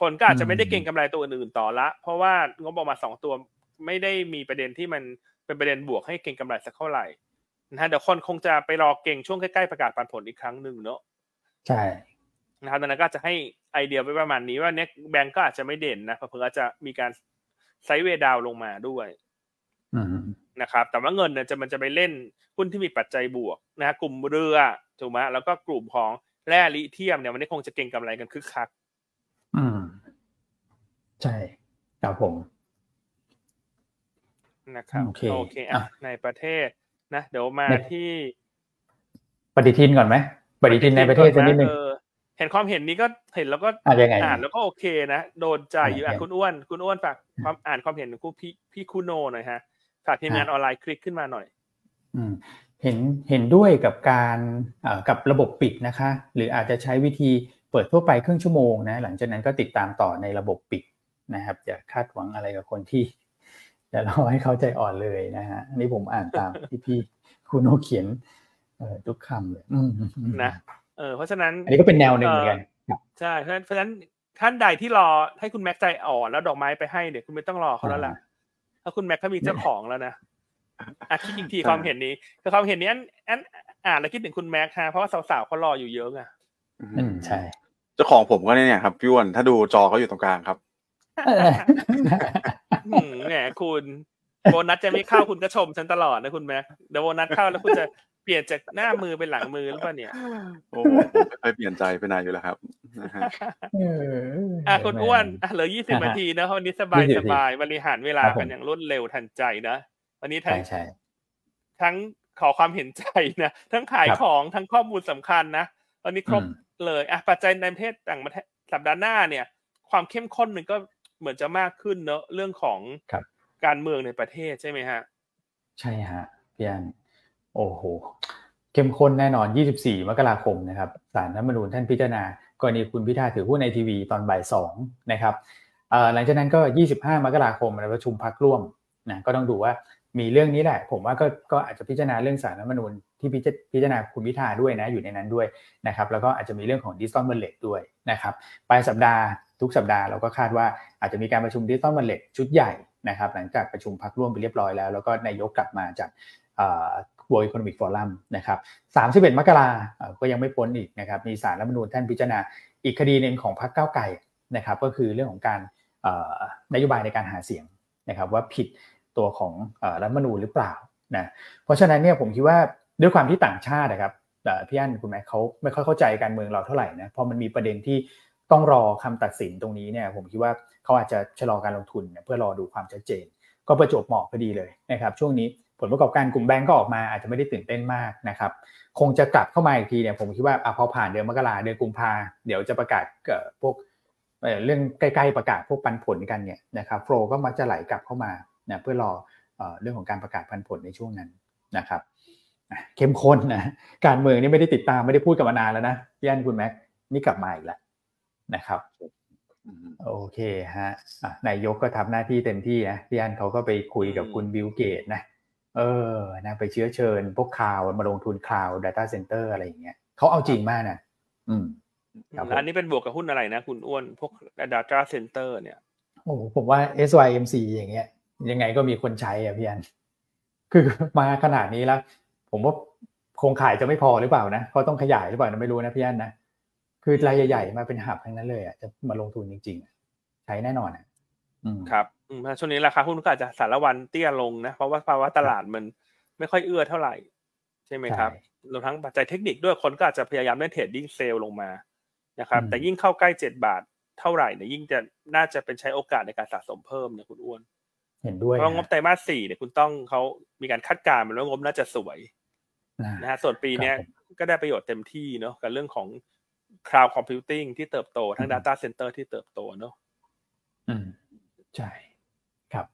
S3: คนก็อาจจะไม่ได้เก็งกำไรตัวอื่นๆต่อละ เพราะว่างบออกมาสองตัวไม่ได้มีประเด็นที่มันเป็นประเด็นบวกให้เก็งกำไรสักเท่าไหร่ นะฮะเดี๋ยวคนคงจะไปรอเก็งช่วงใกล้ๆประกาศปันผลอีกครั้งหนึ่งเนอะ
S1: ใช่
S3: นะครับดังนั้นก็จะให้ไอเดียไว้ประมาณนี้ว่าเน็กแบงก์ก็อาจจะไม่เด่นนะเผื่อๆอาจจะมีการไซด์เวย์ดาวน์ลงมาด้วย
S1: อืม
S3: นะครับ แต่ว่าเงินเนี่ยจะมันจะไปเล่นหุ้นที่มีปัจจัยบวกนะฮะกลุ่มเรือถูกไหมแล้วก็กลุ่มของแร่ลิเทียมเนี่ยวันนี้คงจะเก็งกำไรกันคึกคัก
S1: อืม ใช่ครับผม
S3: นะครับ
S1: โอเค
S3: โอเคอะ
S1: อะ
S3: ในประเทศ นะเดี๋ยวมา
S1: ใน
S3: ที่
S1: ปฏิทินก่อนไหมปฏิทินในประเทศสักนิดหนึ่ง
S3: เออเห็นความเห็นนี้ก็เห็นแล้วก็
S1: อะยังไง
S3: อ่านแล้วก็โอเคนะโดนใจอยู่อะ
S1: อะ
S3: คุณอ้วนคุณอ้วนฝากความอ่านความเห็นของคุณพี่พี่คุโนหน่อยฮะฝากทีมงาน
S1: อะ
S3: ออนไลน์คลิกขึ้นมาหน่อย
S1: ออืมเห็นเห็นด้วยกับการกับระบบปิดนะคะ หรืออาจจะใช้วิธีเปิดทั่วไปครึ่งชั่วโมงนะหลังจากนั้นก็ติดตามต่อในระบบปิดนะครับอย่าคาดหวังอะไรกับคนที่ จะรอให้เขาใจอ่อนเลยนะฮะอันนี้ผมอ่านตามที่พี่คุณโนเขียนเออทุกคำเลย
S3: นะเออเพราะฉะนั้น
S1: อันนี้ก็เป็นแนวหนึ่งเหมือนกัน
S3: ใช่เพราะฉะนั้นท่านใดที่รอให้คุณแม็กใจอ่อนแล้วดอกไม้ไปให้เนี่ยคุณไม่ต้องรอเขาแล้วล่ะถ้าคุณแม็กเขามีเจ้าของแล้วนะอะคิดอีกทีความเห็นนี้คือความเห็นนี้อันอ่านแล้วคิดถึงคุณแม็กฮะเพราะว่าสาวๆเขารออยู่เยอะไง
S1: อืมใช่
S2: เจ้าของผมก็เนี่ยครับพี่วอนถ้าดูจอเขาอยู่ตรงกลางครับ
S3: แหมคุณโบนัสจะไม่เข้าคุณก็ชมฉันตลอดนะคุณแม็กเดี๋ยวโบนัสเข้าแล้วคุณจะเปลี่ยนจากหน้ามือเป็นหลังมือหรือเปล่าเนี่ย
S2: โอ้ไม่ไปเปลี่ยนใจไปนานอยู่แล้วครับ
S3: อะคุณอ้วนเหลือยี่สิบนาทีนะวันนี้สบายสบายบริหารเวลากันอย่างรวดเร็วทันใจนะวันนี้ทั้งทั้งขอความเห็นใจนะทั้งขายของทั้งข้อมูลสำคัญนะวันนี้ครบเลยอะปัจจัยในประเทศต่างประเทศสัปดาห์หน้าเนี่ย ความเข้มข้นมันก็ เหมือนจะมากขึ้นเนอะเรื่องของการเมืองในประเทศใช่ไหมฮะ
S1: ใช่ฮะพี่อันโอ้โหเข้มข้นแน่นอน 24 มกราคมนะครับศาลรัฐมนูญท่านพิจารณากรณีคุณพิธาถือหุ้นในทีวีตอนบ่ายสองนะครับหลังจากนั้นก็ 25 มกราคมในประชุมพักร่วมนะก็ต้องดูว่ามีเรื่องนี้แหละ ผมว่าก็ก็อาจจะพิจารณาเรื่องสารรัฐมนูญที่พิจารณาคุณพิธาด้วยนะอยู่ในนั้นด้วยนะครับแล้วก็อาจจะมีเรื่องของ digital wallet ด้วยนะครับปลายสัปดาห์ ทุกสัปดาห์เราก็คาดว่าอาจจะมีการประชุม digital wallet ชุดใหญ่นะครับหลังจากประชุมพรรคร่วมไปเรียบร้อยแล้ว แล้วก็นายกกลับมาจาก World Economic Forum นะครับ31 มกราก็ยังไม่พ้นอีกนะครับ มีศาลรัฐธรรมนูญท่านพิจารณาอีกคดีหนึ่งของพรรคก้าวไกลนะครับ ก็คือเรื่องของการนโยบายในการหาเสียงนะครับว่าผิดตัวของรัฐธรรมนูญหรือเปล่านะ เพราะฉะนั้นเนี่ยผมคิดว่าด้วยความที่ต่างชาตินะครับพี่อั้นคุณแม่เขาไม่ค่อยเข้าใจการเมืองเราเท่าไหร่นะ พอมันมีประเด็นที่ ต้องรอคำตัดสินตรงนี้เนี่ยผมคิดว่าเขาอาจจะชะลอการลงทุนเพื่อรอดูความชัดเจน ก็ประจบเหมาะพอดีเลยนะครับช่วงนี้ผลประกอบการกลุ่มแบงก์ก็ออกมาอาจจะไม่ได้ตื่นเต้นมากนะครับคงจะกลับเข้ามาอีกทีเนี่ยผมคิดว่าอพอผ่านเดือนมกราเดือนกุมภาเดี๋ยวจะประกาศพวกเรื่องใกล้ๆประกาศพวกปันผลกันเนี่ยนะครับโฟลก็มักจะไหลกลับเข้ามาเพื่อรอเรื่องของการประกาศปันผลในช่วงนั้นนะครับเข้มข้นนะการเมืองนี่ไม่ได้ติดตามไม่ได้พูดกันมานานแล้วนะพี่อันคุณแม็กนี่กลับมาอีกแล้ว นะครับโอเคฮะนายกก็ทำหน้าที่เต็มที่นะพี่อันเขาก็ไปคุยกับคุณ Bill Gates นะเออนะไปเชื้อเชิญพวก cloud มาลงทุน cloud Data Center อะไรอย่างเงี้ยเขาเอาจริงมากนะอืม
S3: อันนี้เป็นบวกกับหุ้นอะไรนะ คุณอ้วนพวก Data Center เนี่ย
S1: โอ้ผมว่า SYMC อย่างเงี้ย ยังไงก็มีคนใช้อะพี่อัน คือมาขนาดนี้แล้ว ผมว่าโครงข่ายจะไม่พอหรือเปล่านะเขาต้องขยายหรือเปล่าไม่รู้นะพี่อันนะ คือรายใหญ่ ๆ มาเป็น hub ทั้งนั้นเลยอะจะมาลงทุนจริง ๆ ใช้แน่นอนอะ
S3: ครับช่วงนี้ราคาหุ้นก็อาจจะสาละวันเตี้ยลงนะ เพราะว่าภาวะตลาดมันไม่ค่อยเอื้อเท่าไหร่ ใช่ไหมครับรวมทั้งปัจจัยเทคนิคด้วยคนก็อาจจะพยายามเล่น trading sell ลงมานะครับ แต่ยิ่งเข้าใกล้เจ็ดบาทเท่าไหร่เนี่ยยิ่งจะน่าจะเป็นใช้โอกาสในการสะสมเพิ่มนะคุณอ้วน
S1: เห็นด้วย
S3: เพราะงบไตรมาสสี่เนี่ยคุณต้องเขามีการคาดการณ์มาแล้วงบน่าจะสวยนะฮะส่วนปีนี้ก็ได้ประโยชน์เต็มที่เนาะกับเรื่องของ cloud computing ที่เติบโตทั้ง data center ที่เติบโตเนาะ
S1: อืม ใช่ครับ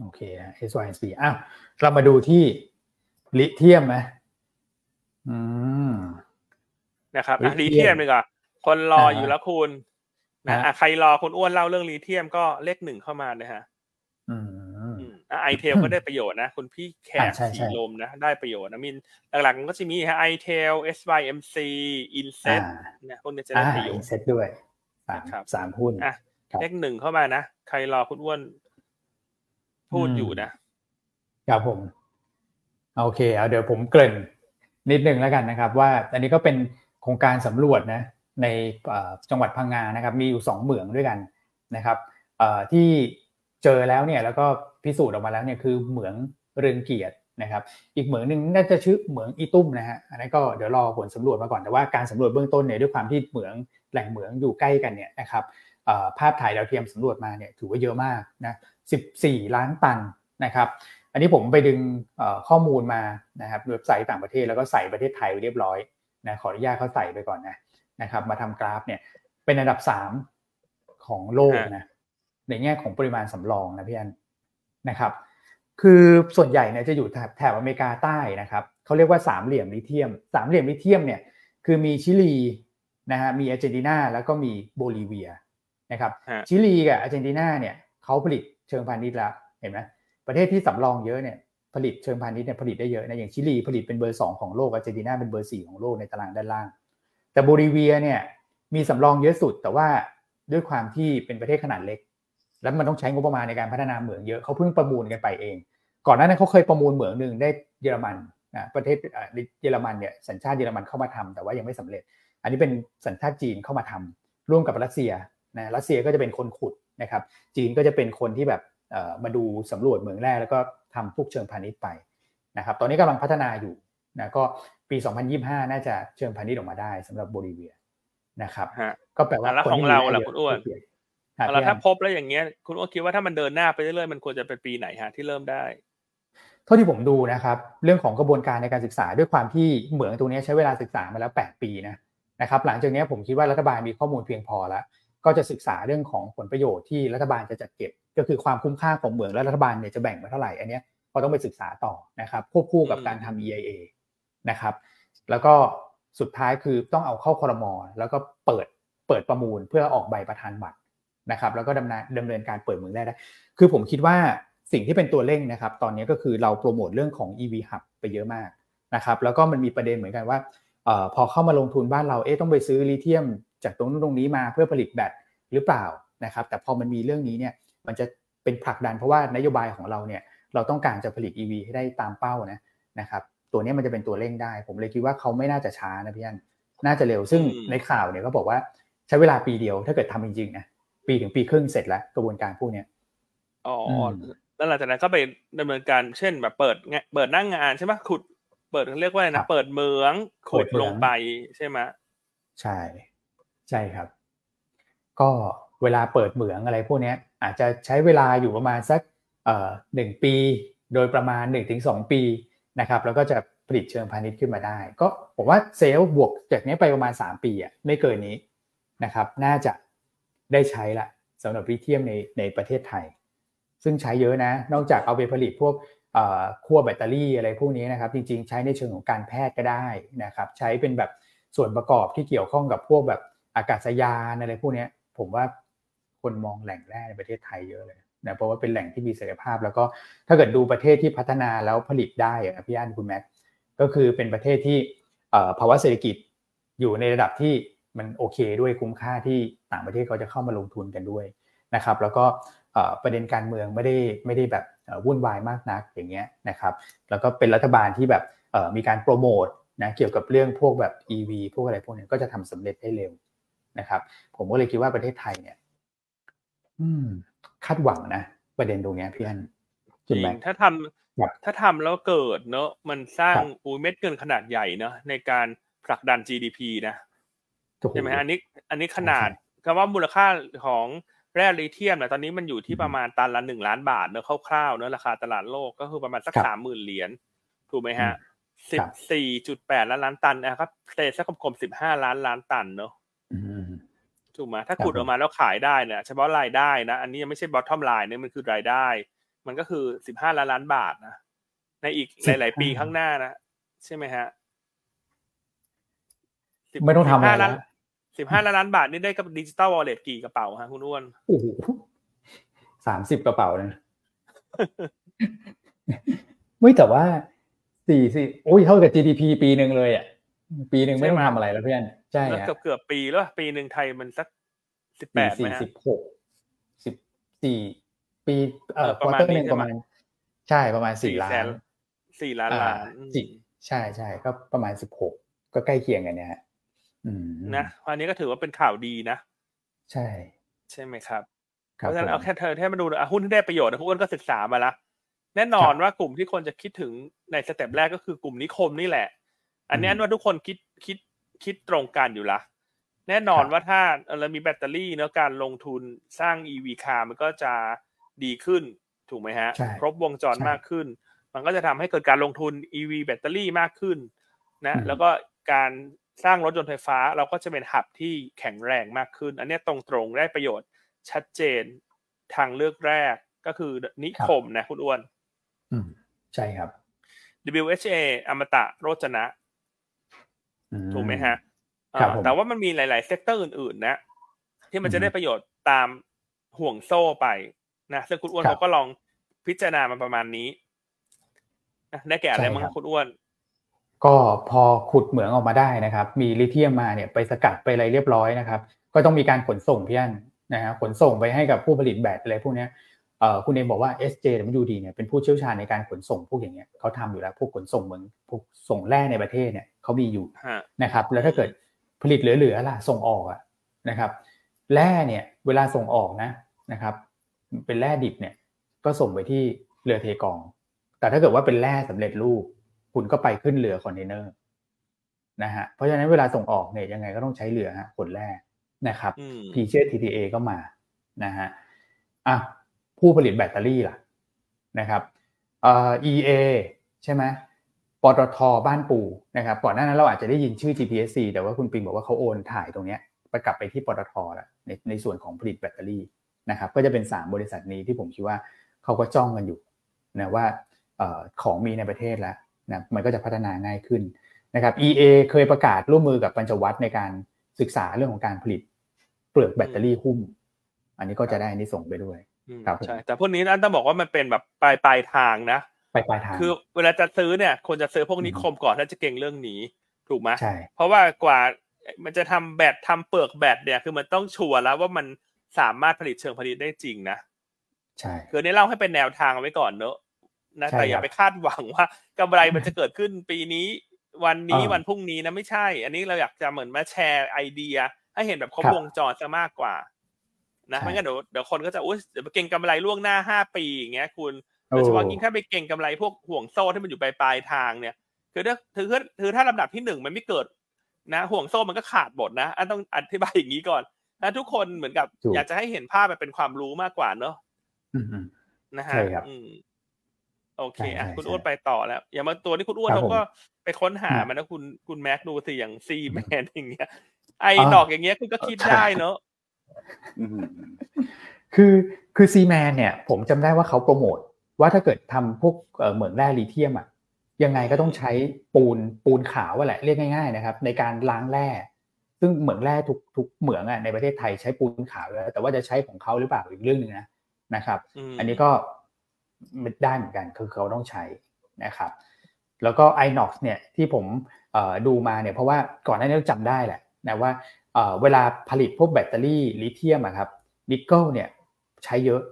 S1: โอเค SYSB อ้าวเรามาดูที่ลิเทียมไหมอืม
S3: นะครับลิเทียมเลยก่อนคนรออยู่แล้วคุณนะใครรอคนอ้วนเล่าเรื่องลิเทียมก็เลขหนึ่งเข้ามาเลยฮะ ITEL ก็ได้ประโยชน์นะคุณพี่แขกสีลมนะ ได้ประโยชน์นะมินหลักๆก็จะมีฮะ ITEL SYMC INSET นะพวกนี้จะได้ประโยชน์
S1: INSET ด้วยสามหุ้น
S3: อะเลขหนึ่งเข้ามานะ ใครรอคุณอ้วนพูดอยู่นะ
S1: ครับผม โอเคเอาเดี๋ยวผมเกริ่นนิดนึงแล้วกันนะครับ ว่าอันนี้ก็เป็นโครงการสำรวจนะ ในจังหวัดพังงานะครับ มีอยู่2เหมืองด้วยกันนะครับที่เจอแล้วเนี่ยแล้วก็ พิสูจน์ออกมาแล้วเนี่ยคือเหมืองเรืองเกียรตินะครับ อีกเหมืองหนึ่งน่าจะชื่อเหมืองอีตุ้มนะฮะอันนี้ก็เดี๋ยวรอผลสำรวจมาก่อนแต่ว่าการสำรวจเบื้องต้นเนี่ยด้วยความที่เหมืองแหล่งเหมืองอยู่ใกล้กันเนี่ยนะครับภาพถ่ายดาวเทียมสำรวจมาเนี่ยถือว่าเยอะมากนะ14 ล้านตันนะครับ อันนี้ผมไปดึงข้อมูลมานะครับเว็บไซต์ต่างประเทศแล้วก็ใส่ประเทศไทยเรียบร้อยนะขออนุญาตเขาใส่ไปก่อนนะนะครับมาทำกราฟเนี่ยเป็นอันดับสามของโลกนะในแง่ของปริมาณสำรองนะพี่อัน นะครับคือส่วนใหญ่เนี่ยจะอยู่แถบแถบอเมริกาใต้นะครับเขาเรียกว่าสามเหลี่ยมลิเทียมสามเหลี่ยมลิเทียมเนี่ยคือมีชิลีนะฮะมีอาร์เจนตินาแล้วก็มีโบลิเวียนะครับชิลีกับอาร์เจนตินาเนี่ยเขาผลิตเชิงพาณิชย์แล้วเห็นไหมประเทศที่สำรองเยอะเนี่ยผลิตเชิงพาณิชย์เนี่ยผลิตได้เยอะนะอย่างชิลีผลิตเป็นเบอร์สองของโลกอาร์เจนตินาเป็นเบอร์สี่ของโลกในตารางด้านล่าง แต่โบลิเวียเนี่ยมีสำรองเยอะสุดแต่ว่าด้วยความที่เป็นประเทศขนาดเล็ก แล้วมันต้องใช้งบประมาณในการพัฒนาเหมืองเยอะเขาเพิ่งประมูลกันไปเอง ก่อนหน้านั้นเขาเคยประมูลเหมืองหนึ่งได้เยอรมันนะประเทศเยอรมันเนี่ยสัญชาติเยอรมันเข้ามาทำแต่ว่ายังไม่สำเร็จ อันนี้เป็นสัญชาติจีนเข้ามาทำร่วมกับรัสเซียนะรัสเซียก็จะเป็นคนขุดนะครับจีนก็จะเป็นคนที่แบบมาดูสำรวจเหมืองแร่แล้วก็ทำพวกเชิงพาณิชย์ไปนะครับตอนนี้กำลังพัฒนาอยู่นะก็ปี 2025 น่าจะเชิงพาณิชย์ออกมาได้สำหรับโบลิเวียนะครับก็แปลว่า
S3: แล้วของเราแหละคุณอ้วน แล้วถ้าพบแล้วอย่างเงี้ย คุณอ้วนคิดว่าถ้ามันเดินหน้าไปเรื่อยๆมันควรจะเป็นปีไหนฮะที่เริ่มได้
S1: เท่าที่ผมดูนะครับ เรื่องของกระบวนการในการศึกษาด้วยความที่เหมืองตรงนี้ใช้เวลาศึกษามาแล้ว 8 ปีนะนะครับ หลังจากนี้ผมคิดว่ารัฐบาลมีข้อมูลเพียงพอแล้วก็จะศึกษาเรื่องของผลประโยชน์ที่รัฐบาลจะจัดเก็บ ก็คือความคุ้มค่าของเหมืองและรัฐบาลเนี่ยจะแบ่งมาเท่าไหร่อันนี้ก็ต้องไปศึกษาต่อนะครับควบคู่กับการทำ EIA นะครับแล้วก็สุดท้ายคือต้องเอาเข้าคอรมอแล้วก็เปิดเปิดประมูลเพื่อออกใบประธานบัตร นะครับแล้วก็ดำเนินดำเนินการเปิดเมืองได้ได้ คือผมคิดว่าสิ่งที่เป็นตัวเร่งนะครับ ตอนนี้ก็คือเราโปรโมทเรื่องของ EV Hub ไปเยอะมากนะครับแล้วก็มันมีประเด็นเหมือนกันว่าออพอเข้ามาลงทุนบ้านเราเอ๊ะต้องไปซื้อลิเธียม จากตรงนู้นตรงนี้มาเพื่อผลิตแบตหรือเปล่านะครับแต่พอมันมีเรื่องนี้เนี่ยมันจะเป็นผลักดันเพราะว่านโยบายของเราเนี่ยเราต้องการจะผลิต EV ให้ได้ตามเป้านะนะครับตัวนี้มันจะเป็นตัวเร่งได้ ผมเลยคิดว่าเขาไม่น่าจะช้านะพี่อันน่าจะเร็วซึ่งในข่าวเนี่ยก็บอกว่าใช้เวลาปีเดียวถ้าเกิดทำจริงๆนะ ปีถึงปีครึ่งเสร็จแล้วกระบวนการพวกนี้
S3: อ๋อแล้วหลังจากนั้นก็ไปดำเนินการเช่นแบบเปิดเปิดนั่งงานใช่ไหมขุด เปิดเรียกว่าอะไรนะเปิดเมืองขุดลงไปใช่ไหม
S1: ใช่ ใช่ครับ ก็เวลาเปิดเหมืองอะไรพวกนี้อาจจะใช้เวลาอยู่ประมาณสักเอ่อหนึ่งปี โดยประมาณหนึ่งถึงสองปีนะครับ แล้วก็จะผลิตเชิงพาณิชย์ขึ้นมาได้ ก็ผมว่าเซลล์บวกจากนี้ไปประมาณ 3 ปีอะไม่เกินนี้นะครับ น่าจะ ได้ใช้ละสำหรับลิเทียมในในประเทศไทย ซึ่งใช้เยอะนะ นอกจากเอาไปผลิตพวกขั้วแบตเตอรี่อะไรพวกนี้นะครับ จริงๆ ใช้ในเชิงของการแพทย์ก็ได้นะครับ ใช้เป็นแบบส่วนประกอบที่เกี่ยวข้องกับพวกแบบอากาศยานอะไรพวกนี้ผมว่าคนมองแหล่งแร่ในประเทศไทยเยอะเลยนะเพราะว่าเป็นแหล่งที่มีศักยภาพ แล้วก็ถ้าเกิดดูประเทศที่พัฒนาแล้วผลิตได้อะพี่อันคุณแม็กก็คือเป็นประเทศที่ภาวะเศรษฐกิจอยู่ในระดับที่ มันโอเคด้วยคุ้มค่าที่ต่างประเทศเขาจะเข้ามาลงทุนกันด้วยนะครับ แล้วก็ประเด็นการเมืองไม่ได้ไม่ได้แบบวุ่นวายมากนักอย่างเงี้ยนะครับแล้วก็เป็นรัฐบาลที่แบบมีการโปรโมทนะเกี่ยวกับเรื่องพวกแบบ EV พวกอะไรพวกนี้ก็จะทำสำเร็จได้เร็วนะครับ ผมก็เลยคิดว่าประเทศไทยเนี่ยอืมคาดหวังนะประเด็นตรงนี้พี่อัน
S3: จริงถ้าทำถ้าทำแล้วเกิดเนอะมันสร้างอูเม็ดเงินขนาดใหญ่เนอะในการผลักดัน GDP นะ ใช่ไหมอันนี้ อันนี้ขนาดคำว่ามูลค่าของแร่ลิเทียมเนี่ยตอนนี้มันอยู่ที่ประมาณตันละหนึ่งล้านบาทเนอะคร่าวๆเนอะราคาตลาดโลกก็คือประมาณสักสามหมื่นเหรียญถูกไหมฮะสิบสี่จุดแปดล้านล้านตันนะครับตีสักกลมๆสิบห้าล้านล้านตันเนอะถูกไหมถ้าขุดออกมาแล้วขายได้เนี่ยเฉพาะรายได้นะ อันนี้ยังไม่ใช่ bottom line เนี่ยมันคือรายได้ มันก็คือสิบห้าล้านล้านบาทนะในอีกหลาย ๆ ปีข้างหน้านะ ใช่ไหมฮะ
S1: ไม่ต้องทำอะไรแล้ว
S3: สิบห้าล้านบาทนี่ได้กับดิจิตอลวอลเล็ตกี่กระเป๋าฮะคุณอ้วน
S1: โอ้โหสามสิบกระเป๋าเลยไม่แต่ว่าสี่สิโอ้ยเท่ากับ GDP ปีหนึ่งเลยอะปีหนึ่งไม่ต้องทำอะไรแล้วเพื่อนใช่
S3: เกือบเกือบปีแล้วปีหนึ่งไทยมันสักสิบแปด
S1: สี่สิบหกสิบสี่ปีเอ่อ quarter หนึ่งประมาณ ใช่ประมาณสี่ล้าน
S3: สี่ล้านล้าน
S1: ใช่ใช่ก็ประมาณสิบหกก็ใกล้เคียงกันเนี่ยฮะ
S3: นะอันนี้ก็ถือว่าเป็นข่าวดีนะ
S1: ใช่
S3: ใช่ไหมครับเพราะฉะนั้นเอาแค่เธอแค่มาดูหุ้นที่ได้ประโยชน์นะพวกนก็ศึกษามาละแน่นอนว่ากลุ่มที่คนจะคิดถึงใน step แรกก็คือกลุ่มนิคมนี่แหละ อันนี้ว่าทุกคนคิดคิดคิดตรงกันอยู่ละแน่นอนว่าถ้าเรามีแบตเตอรี่เนื้อการลงทุนสร้าง EV คาร์มันก็จะดีขึ้นถูกไหมฮะ ครบวงจรมากขึ้น มันก็จะทำให้เกิดการลงทุน EV แบตเตอรี่มากขึ้นนะแล้วก็การ สร้างรถยนต์ไฟฟ้าเราก็จะเป็นหับที่แข็งแรงมากขึ้น อันนี้ตรงๆได้ประโยชน์ชัดเจนทางเลือกแรกก็คือนิคมนะคุณอ้วน
S1: อืมใช่ครับ
S3: WHA อมตะโรจนะ
S1: อื
S3: ถูกไหมฮะ
S1: ครับ
S3: อ่า
S1: ผม
S3: แต่ว่ามันมีหลาย ๆ sector อื่น ๆ นะ ที่มันจะได้ประโยชน์ตามห่วงโซ่ไปนะซึ่งคุณอ้วน
S1: ครับ
S3: เขาก็ลองพิจารณามาประมาณนี้นะได้แก่อะไร
S1: ใช่
S3: มั้ง
S1: ครับ
S3: คุณอ้วน
S1: ก็พอขุดเหมืองออกมาได้นะครับ มีลิเธียมมาเนี่ยไปสกัดไปอะไรเรียบร้อยนะครับ ก็ต้องมีการขนส่งพี่อันนะฮะขนส่งไปให้กับผู้ผลิตแบตอะไรพวกเนี้ยเอ่อคุณเอมบอกว่า SJWD เนี่ยเป็นผู้เชี่ยวชาญในการขนส่งพวกอย่างเงี้ยเขาทำอยู่แล้วพวกขนส่งเหมืองพวกส่งแร่ในประเทศเนี่ยเขามีอยู่
S3: ฮะ
S1: นะครับแล้วถ้าเกิดผลิตเหลือๆล่ะส่งออกอะนะครับแร่เนี่ยเวลาส่งออกนะนะครับ เป็นแร่ดิบเนี่ยก็ส่งไปที่เรือเทกอง แต่ถ้าเกิดว่าเป็นแร่สำเร็จรูป คุณก็ไปขึ้นเรือคอนเทนเนอร์นะฮะเพราะฉะนั้นเวลาส่งออกเนี่ยยังไงก็ต้องใช้เรือฮะขนแร่นะครับ
S3: อืม
S1: พีเช TTA ก็มานะฮะอะผู้ผลิตแบตเตอรี่ล่ะนะครับเอ่อ EA ใช่ไหมปตทบ้านปูนะครับก่อนหน้านั้นเราอาจจะได้ยินชื่อ GPSC แต่ว่าคุณปิงบอกว่าเขาโอนถ่ายตรงเนี้ยไปกลับไปที่ปตทแล้วในในส่วนของผลิตแบตเตอรี่นะครับก็จะเป็น 3 บริษัทนี้ที่ผมคิดว่าเขาก็จ้องกันอยู่นะว่าเออของมีในประเทศแล้ว นะมันก็จะพัฒนาง่ายขึ้นนะครับ EA เคยประกาศร่วมมือกับปัญจวัฒน์ในการศึกษาเรื่องของการผลิตเปลือกแบตเตอรี่หุ้ม อันนี้ก็จะได้อันนี้ส่งส์ไปด้วย
S3: อืม
S1: ครับผม
S3: ใช่แต่พวกนี้อันต้องบอกว่ามันเป็นแบบปลายปลายทางนะ
S1: ไปปลายทาง
S3: คือ เวลาจะซื้อเนี่ยควรจะซื้อพวกนิ
S1: อืม
S3: คมก่อนถ้าจะเก่งเรื่องนี้ถูกไหม
S1: ใช่
S3: เพราะว่ากว่ามันจะทำแบตทำเปลือกแบตเนี่ยคือมันต้องชัวร์แล้วว่ามันสามารถผลิตเชิงผลิตได้จริงนะ
S1: ใช่
S3: คืออนนี้เล่าให้เป็นแนวทางเอาไว้ก่อนเนอะ นะ
S1: ใช่
S3: แต่อย่า
S1: ครับ
S3: ไปคาดหวังว่ากำไรมันจะเกิดขึ้นปีนี้ วันนี้
S1: อ่า
S3: วันพรุ่งนี้นะไม่ใช่ อันนี้เราอยากจะเหมือนมาแชร์ไอเดีย ให้เห็นแบบครบ
S1: ครับ
S3: วงจรซะมากกว่า นะ
S1: ใช่
S3: ไม่งั้นเดี๋ยวเดี๋ยวคนก็จะอุ้ยเดี๋ยวไปเก่งกำไรล่วงหน้าห้าปีอย่างเงี้ยคุณ
S1: โอ้
S3: โดยเฉพาะยิ่งถ้าไปเก่งกำไรพวกห่วงโซ่ที่มันอยู่ปลายปลายทางเนี่ยคือถ้าคือคือคือถ้าลำดับที่หนึ่งมันไม่เกิดนะห่วงโซ่มันก็ขาดหมดนะอันต้องอธิบายอย่างนี้ก่อนนะทุกคนเหมือนกับ
S1: ถูก
S3: อยากจะให้เห็นภาพแบบเป็นความรู้มากกว่าเนอะ
S1: อืมอืม
S3: นะฮะ
S1: ใช่ครับ
S3: อืม โอเค
S1: ใช่
S3: อะ
S1: ใช่
S3: คุณ
S1: ใช่
S3: อ้วนไปต่อแล้ว อย่างมาตัวที่คุณอ้วน
S1: ครับ
S3: เขาก็
S1: ผม
S3: ไปค้นหา
S1: อืม
S3: มันนะคุณคุณแม็กดูสิอย่างซีแมนอย่างเงี้ย ไอ
S1: อ่า
S3: ดอกอย่างเงี้ยคุณก็คิดได้เนอะ
S2: อืม
S1: คือคือซีแมนเนี่ย ผมจำได้ว่าเขาโปรโมทว่าถ้าเกิดทำพวกเอ่อเหมืองแร่ลิเธียมอะยังไงก็ต้องใช้ปูนปูนขาวอะแหละเรียกง่าย ๆนะครับ ในการล้างแร่ ซึ่งเหมืองแร่ทุกทุกเหมืองอะในประเทศไทยใช้ปูนขาวอยู่แล้วแต่ว่าจะใช้ของเขาหรือเปล่าอีกเรื่องหนึ่งนะนะครับ
S3: ม
S1: อันนี้ก็ ไม่ได้เหมือนกันคือเขาต้องใช้นะครับแล้วก็ iNox เนี่ยที่ผมเอ่อดูมาเนี่ยเพราะว่าก่อนหน้านี้เราจำได้แหละนะว่าเอ่อเวลาผลิตพวกแบตเตอรี่ลิเธียมอะครับนิกเกิลเนี่ยใช้เยอะ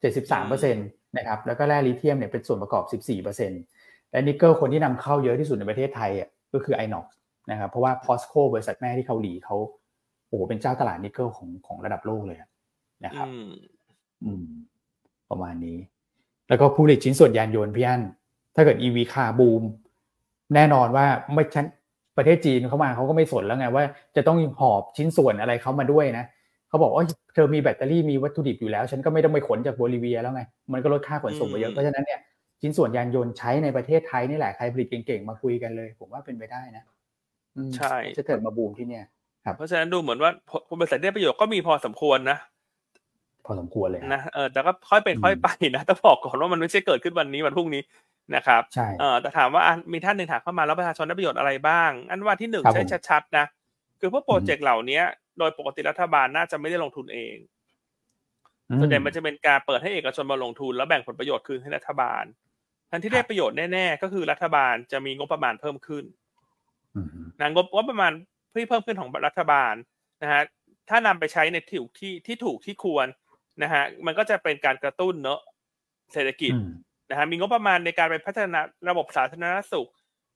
S1: 73%นะครับแล้วก็แร่ลิเธียมเนี่ยเป็นส่วนประกอบ 14%และนิกเกิลคนที่นำเข้าเยอะที่สุดในประเทศไทยอะก็คือ iNox นะครับเพราะว่า POSCO บริษัทแม่ที่เกาหลีเขาโอ้โหเป็นเจ้าตลาดนิกเกิลของของระดับโลกเลยอะนะครับ
S3: อืม
S1: อืมประมาณนี้ แล้วก็ผู้ผลิตชิ้นส่วนยานยนต์พี่อันถ้าเกิด EV คาบูม แน่นอนว่าไม่ชั้นประเทศจีนเข้ามาเขาก็ไม่สนแล้วไงว่าจะต้องหอบชิ้นส่วนอะไรเขามาด้วยนะเขาบอกว่าเธอมีแบตเตอรี่มีวัตถุดิบอยู่แล้ว ฉันก็ไม่ต้องไปขนจากโบลิเวียแล้วไง มันก็ลดค่าขนส่งไปเยอะเพราะฉะนั้นเนี่ยชิ้นส่วนยานยนต์ใช้ในประเทศไทยนี่แหละใครผลิตเก่งๆมาคุยกันเลย ผมว่าเป็นไปได้นะอืม
S3: ใช่
S1: จะเกิดมาบูมที่เนี่ย
S3: เพราะฉะนั้นดูเหมือนว่าบริษัทได้ประโยชน์ก็มีพอสมควรนะ
S1: พ อสมควรเลย
S3: นะเออแต่ก็ค่อยเป็น
S1: อืม
S3: ค่อยไปนะต้องบอกก่อนว่ามันไม่ใช่เกิดขึ้นวันนี้วันพรุ่งนี้นะครับ
S1: ใช่
S3: เออแต่ถามว่าอะมีท่านหนึ่งถามเข้ามาแล้วประชาชนได้ประโยชน์อะไรบ้าง อันว่าที่หนึ่ง
S1: ครับ
S3: ใช้
S1: ผม
S3: ชัดๆนะคือพวกโปรเจกต์เหล่านี้โดยปกติรัฐบาลน่าจะไม่ได้ลงทุนเองส่วนใหญ่มันจะเป็นการเปิดให้เอกชนมาลงทุนแล้วแบ่งผลประโยชน์คืนให้รัฐบาลทันที่ได้ประโยชน์แน่ๆก็คือรัฐบาลจะมีงบประมาณเพิ่มขึ้น
S1: อืม
S3: นะงบงบประมาณที่เพิ่มขึ้นของรัฐบาลนะฮะถ้านำไปใช้ในที่ถูกที่ที่ถูกที่ควร นะฮะมันก็จะเป็นการกระตุ้นเนอะเศรษฐกิจ
S1: อืม
S3: นะฮะมีงบประมาณในการไปพัฒนาระบบสาธารณสุข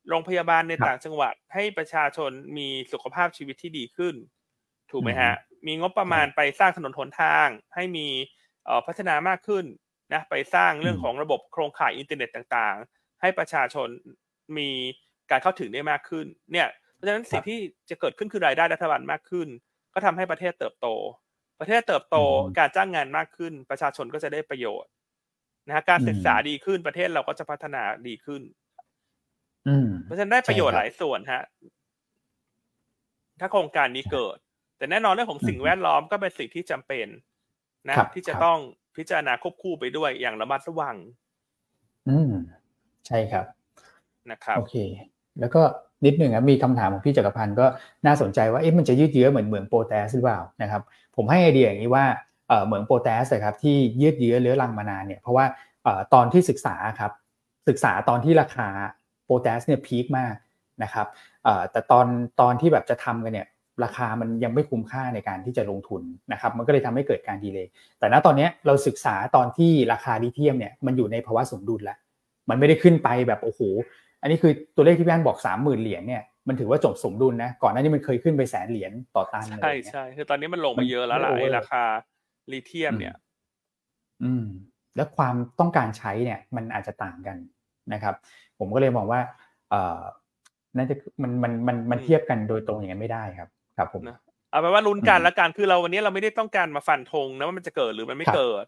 S3: โรงพยาบาลใน
S1: ครับ
S3: ต่างจังหวัด ให้ประชาชนมีสุขภาพชีวิตที่ดีขึ้น ถูกไหมฮะ มีงบประมาณไปสร้างถนนหนทาง ให้มีเอ่อพัฒนามากขึ้นนะไปสร้างเรื่อง
S1: อืม
S3: ของระบบโครงข่ายอินเทอร์เน็ตต่างๆ ให้ประชาชนมีการเข้าถึงได้มากขึ้น เนี่ยเพราะฉะนั้นสิ่งที่จะเกิดขึ้นคือรายได้รัฐบาลมากขึ้น ก็ทำให้ประเทศเติบโต ประเทศเติบโต
S1: อืม
S3: การจ้างงานมากขึ้น ประชาชนก็จะได้ประโยชน์นะฮะการ
S1: อืม
S3: ศึกษาดีขึ้นประเทศเราก็จะพัฒนาดีขึ้น
S1: อืม
S3: เพราะฉะนั้นได้ประโยชน์
S1: ใช่
S3: ห
S1: ครับ
S3: ลายส่วนฮะ ถ้าโครงการนี้เกิด แต่แน่นอนเรื่องของสิ่ง
S1: อืม
S3: แวดล้อมก็เป็นสิ่งที่จำเป็น นะ
S1: ครับ
S3: ที่จะ
S1: ครับ
S3: ต้องพิจารณาควบคู่ไปด้วยอย่างระมัดระวัง
S1: อืม ใช่ครับ
S3: นะครับ
S1: โอเค แล้วก็ นิดหนึ่งครับมีคำถามของพี่จักรพันธ์ก็น่าสนใจว่าเอ๊ะมันจะยืดเยื้อเหมือนเหมืองโปรแทสหรือเปล่านะครับผมให้ไอเดียอย่างนี้ว่าเหมืองโปรแทสครับที่ยืดเยื้อเลื้อรังมานานเนี่ยเพราะว่าตอนที่ศึกษาครับศึกษาตอนที่ราคาโปแตชเนี่ย peak มากนะครับแต่ตอนตอนที่แบบจะทำกันเนี่ยราคามันยังไม่คุ้มค่าในการที่จะลงทุนนะครับมันก็เลยทำให้เกิดการ delay แต่ณตอนนี้เราศึกษาตอนที่ราคาลิเทียมเนี่ยมันอยู่ในภาวะสมดุลแล้วมันไม่ได้ขึ้นไปแบบโอ้โห อันนี้คือตัวเลขที่พี่อันบอกสามหมื่นเหรียญเนี่ยมันถือว่าจุดสมดุลนะก่อนหน้านี้มันเคยขึ้นไปแสนเหรียญต่อตัน
S3: ใช่ใช่คือตอนนี้มันลงมาเยอะแล้วล่ะราคาลิเทียมเนี่ย
S1: อืม แล้วความต้องการใช้เนี่ย มันอาจจะต่างกันนะครับ ผมก็เลยมองว่า เอ่อน่าจะมันมันมันมันเทียบกันโดยตรงอย่างนั้นไม่ได้ครับ ครับผม
S3: เอาไปว่าลุ้นกันละกันคือเราวันนี้เราไม่ได้ต้องการมาฟันธงนะว่ามันจะเกิดหรือมันไม่เกิด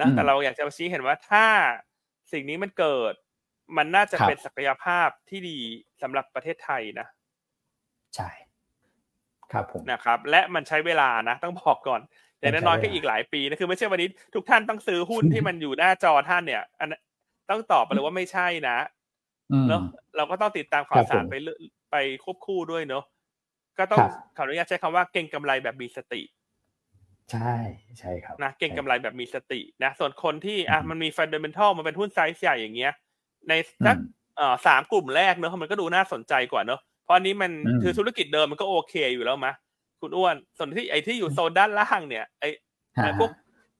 S3: นะแต่เราอยากจะชี้เห็นว่าถ้าสิ่งนี้มันเกิด มันน่าจะเป็นศักยภาพที่ดีสำหรับประเทศไทยนะ
S1: ใช่ ครับผม
S3: นะครับ และมันใช้เวลานะต้องบอกก่อนแต่น้อยก็อีกหลายปีนะคือไม่ใช่วันนี้ทุกท่านต้องซื้อหุ้นที่มันอยู่หน้าจอท่านเนี่ยอันต้องตอบไปเลยว่าไม่ใช่นะเนาะเราก็ต้องติดตามข่าวสารไปไปควบคู่ด้วยเนาะก็ต้องขออนุญาตใช้คำว่าเก็งกำไรแบบมีสติ
S1: ใช่ใช่ครับ
S3: นะเก็งกำไรแบบมีสตินะ ส่วนคนที่อะมันมี fundamental มันเป็นหุ้นไซส์ใหญ่อย่างเงี้ย ในสักเอ่อสามกลุ่มแรกเนอะมันก็ดูน่าสนใจกว่าเนอะเพราะอันนี้มันคือธุรกิจเดิมมันก็โอเคอยู่แล้วมะคุณอ้วนส่วนที่ไอ้ที่อยู่โซนด้านล่างเนี่ยไอ้พวก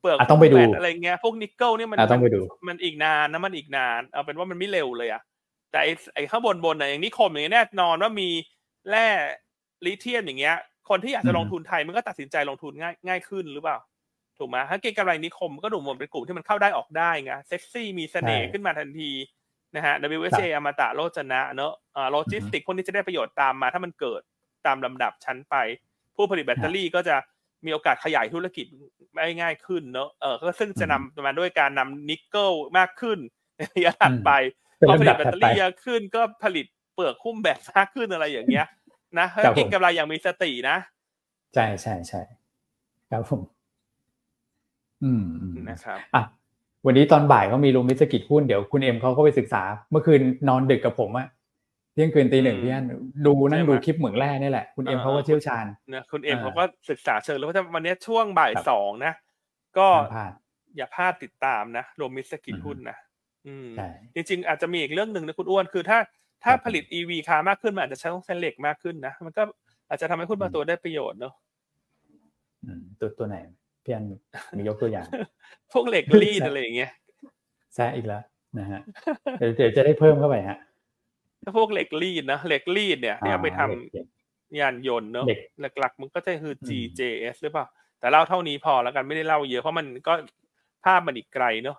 S3: เปลือก
S1: ต้องไปดู
S3: อะไรเงี้ยพวกนิกเกิลเนี่ยมัน
S1: ต้องไปดู
S3: มันอีกนานนะมันอีกนานเอาเป็นว่ามันไม่เร็วเลยอะแต่ไอ้ไอ้ข้างบนบนน่ะอย่างนิคมอย่างนี้แน่นอนว่ามีแร่ลิเทียมอย่างเงี้ย คนที่อยากจะลงทุนไทยมันก็ตัดสินใจลงทุนง่ายง่ายขึ้นหรือเปล่า ถูกไหมถ้าเก็งกำไรนิคมก็ดูเหมือนเป็นกลุ่มที่มันเข้าได้ออกได้ไงเซ็กซี่มีเสน่ห์ขึ้นมาทันที นะฮะ WSA อมตะโลจนะเนอะอ่าโลจิสติกพวกนี้จะได้ประโยชน์ตามมา ถ้ามันเกิดตามลำดับชั้นไป ผู้ผลิตแบตเตอรี่ก็จะมีโอกาสขยายธุรกิจได้ง่ายขึ้นเนอะเออก็ซึ่งจะนำมาด้วยการนำนิกเกิลมากขึ้นในระยะถัดไปพอผลิตแบตเตอรี่เยอะขึ้นก็ผลิตเปลือกหุ้มแบตมากขึ้นอะไรอย่างเงี้ย นะเก็งกำไรอย่างมีสตินะ
S1: ใช่ใช่ใช่ครับผม อืม
S3: นะครับ
S1: อะ วันนี้ตอนบ่ายเขามีลงมิสกิจหุ้นเดี๋ยวคุณเอมเขาก็ไปศึกษา เมื่อคืนนอนดึกกับผมอะเที่ยงคืนตีหนึ่งพี่อันดูนั่งดูคลิปเหมืองแร่นี่แหละคุณเอมเขาก็เชี่ยวชาญ
S3: นะคุณเอมเขาก็ศึกษาเชิงแล้วว่าวันนี้ช่วงบ่ายสองนะ ก็อย่าพลาดติดตามนะรวมมิสกิจหุ้นนะอืมจริงๆอาจจะมีอีกเรื่องหนึ่งนะคุณอ้วนคือถ้าถ้าผลิต EV คามากขึ้นมันอาจจะใช้ต้องใช้เหล็กมากขึ้นนะ มันก็อาจจะทำให้หุ้นบางตัวได้ประโยชน์เนาะ
S1: ตัวตัวไหน พี่อันมียกตัวอย่าง
S3: พวกเหล็กรีดอะไรอย่างเงี้ย
S1: แซะอีกแล้วนะฮะเดี๋ยวจะได้เพิ่มเข้าไปฮะ
S3: ถ้าพวกเหล็กรีดนะเหล็กรีดเนี่ยเนี่ยไปทำยานยนต์เนาะหลักๆ มันก็จะคือ GJS หรือเปล่า แต่เล่าเท่านี้พอแล้วกันไม่ได้เล่าเยอะเพราะมันก็ภาพมันอีกไกลเนาะ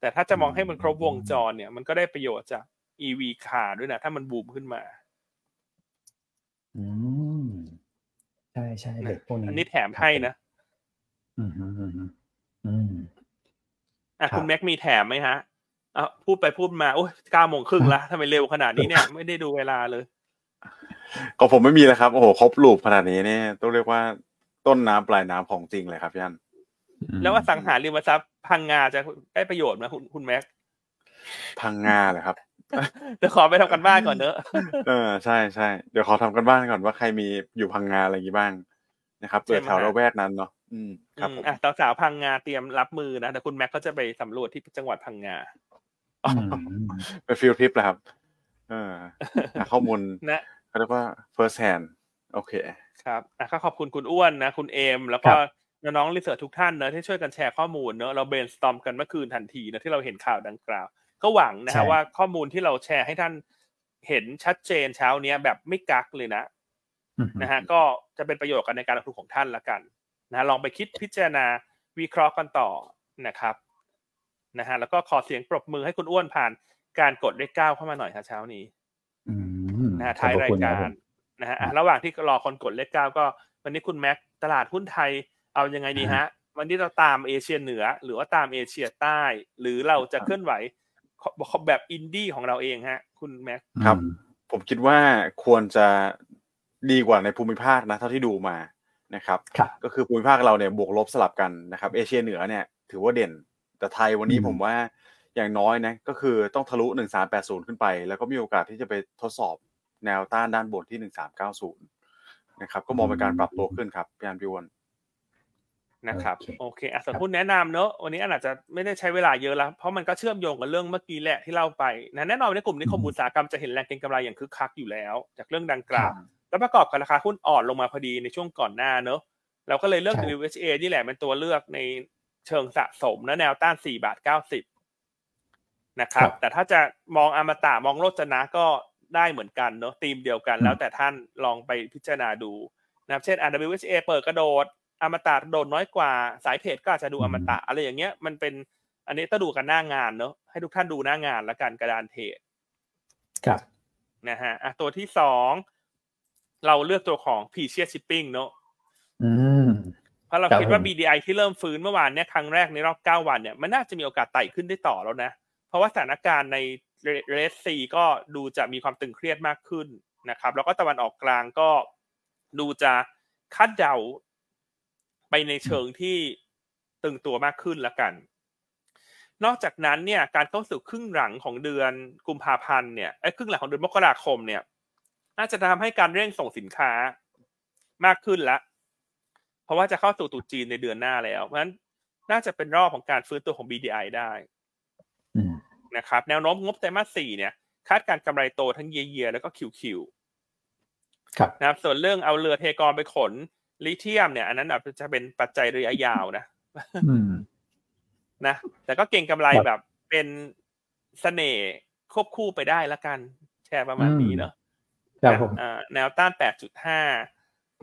S3: แต่ถ้าจะมองให้มันครบวงจรเนี่ย มันก็ได้ประโยชน์จาก EV คาร์ด้วยนะถ้ามันบูมขึ้นมา
S1: อืมใช่ใช่เด็กพวกนี้
S3: อันนี้แถมให้นะ
S1: อืมอืมอืม
S3: อะคุณแม็กมีแถมไหมฮะอะพูดไปพูดมาโอ้ยเก้าโมงครึ่งละทำไมเร็วขนาดนี้เนี่ย ไม่ได้ดูเวลาเลย
S2: ก็ผมไม่มีแล้วครับ โอ้โห ครบลูปขนาดนี้เนี่ย ต้องเรียกว่าต้นน้ำปลายน้ำของจริงเลยครับพี่อัน
S3: แล้วว่าสังหาริมทรัพย์พังงาจะได้ประโยชน์ไหมคุณคุณแม็ก
S2: พังงาเลยครับ
S3: เดี๋ยวขอไปทำการบ้านก่อนเนอะ
S2: เออใช่ใช่เดี๋ยวขอทำการบ้านก่อนว่าใครมีอยู่พังงาอะไรอย่างนี้บ้างนะครับเปิดแถวละแวกนั้นเนาะ อืมครับผม
S3: อะสาวพังงาเตรียมรับมือนะแต่คุณแม็กก็จะไปสำรวจที่จังหวัดพังงา
S2: ไป field trip แหละครับเออข้อมูลนะเขาเรียกว่า first hand โอเค
S3: ครับอะก็ขอบคุณคุณอ้วนนะ คุณเอม แล้วก็น้อง research ทุกท่านนะที่ช่วยกันแชร์ข้อมูลเนอะเรา brainstorm กันเมื่อคืนทันทีนะที่เราเห็นข่าวดังกล่าว ก็หวังนะฮะว่าข้อมูลที่เราแชร์ให้ท่านเห็นชัดเจนเช้านี้แบบไม่กักเลยนะนะฮะก็จะเป็นประโยชน์กันในการลงทุนของท่านละกัน นะลองไปคิดพิจารณาวิเคราะห์กันต่อนะครับนะฮะแล้วก็ขอเสียงปรบมือให้คุณอ้วนผ่านการกดเลขเก้าเข้ามาหน่อยครับเช้านี้นะฮะท้ายรายการนะฮะระหว่างที่รอคนกดเลขเก้าก็ วันนี้คุณแม็กตลาดหุ้นไทยเอายังไงดีฮะ วันนี้เราตามเอเชียเหนือ หรือว่าตามเอเชียใต้ หรือเราจะเคลื่อนไหวแบบอินดี้ของเราเองฮะ คุณแม็ก
S2: ครับ ผมคิดว่าควรจะดีกว่าในภูมิภาคนะ เท่าที่ดูมา นะครับก็คือภูมิภาคเราเนี่ยบวกลบสลับกันนะครับเอเชียเหนือเนี่ยถือว่าเด่น แต่ไทยวันนี้ผมว่าอย่างน้อยนะก็คือต้องทะลุ1380 ขึ้นไป แล้วก็มีโอกาสที่จะไปทดสอบแนวต้านด้านบนที่ 1390 นะครับ ก็มองเป็นการปรับตัวขึ้นครับพี่อันพี่วอน
S3: นะครับโอเคอะส่วนหุ้นแนะนำเนอะวันนี้อาจจะไม่ได้ใช้เวลาเยอะแล้ว เพราะมันก็เชื่อมโยงกับเรื่องเมื่อกี้แหละที่เล่าไปนะแน่นอนในกลุ่มนิคมอุตสาหกรรมจะเห็นแรงเก็งกำไรอย่างคึกคักอยู่แล้ว จากเรื่องดังกล่าว แล้วประกอบกับราคาหุ้นอ่อนลงมาพอดีในช่วงก่อนหน้าเนอะเราก็เลยเลือก WHA นี่แหละเป็นตัวเลือกในเชิงสะสมนะแนวต้าน4บาท90นะครับแต่ถ้าจะมองอมตะมองโลจนะก็ได้เหมือนกันเนอะธีมเดียวกันแล้วแต่ท่านลองไปพิจารณาดูนะครับเช่น WHA เปิดกระโดดอมตะโดดน้อยกว่าสายเทรดก็อาจจะดูอมตะอะไรอย่างเงี้ยมันเป็นอันนี้ต้องดูกันหน้างานเนอะให้ทุกท่านดูหน้างานแล้วกันกระดานเทรด
S1: ครับ
S3: นะฮะอะตัวที่สอง เราเลือกตัวของ p ีเชียชิปปิ้งเนอะเพราะเราคิดว่า BDI ที่เริ่มฟื้นเมื่อวานเนี่ยครั้งแรกในรอบเก้าวันเนี่ยมันน่าจะมีโอกาสไต่ขึ้นได้ต่อแล้วนะ เพราะว่าสถานการณ์ในเรสซีก็ดูจะมีความตึงเครียดมากขึ้นนะครับ แล้วก็ตะวันออกกลางก็ดูจะคาดเดาไปในเชิงที่ตึงตัวมากขึ้นละกัน นอกจากนั้นเนี่ยการเข้าสู่ครึ่งหลังของเดือนกุมภาพันธ์เนี่ยไอ้ครึ่งหลังของเดือนมกราคมเนี่ย น่าจะทำให้การเร่งส่งสินค้ามากขึ้นละเพราะว่าจะเข้าสู่ตุจีนในเดือนหน้าแล้ว เพราะฉะนั้นน่าจะเป็นรอบของการฟื้นตัวของ BDI ได้นะครับ แนวโน้มงบไตรมาสสี่เนี่ย คาดการกำไรโตทั้งเยียแล้วก็คิวคิวนะครับ ส่วนเรื่องเอาเรือเทกรไปขนลิเทียมเนี่ย อันนั้นอาจจะเป็นปัจจัยระยะยาวนะนะ แต่ก็เก่งกำไรแบบเป็นเสน่ห์ควบคู่ไปได้ละกัน แชร์ประมาณนี้เนาะ แนวต้านแปดจุดห้า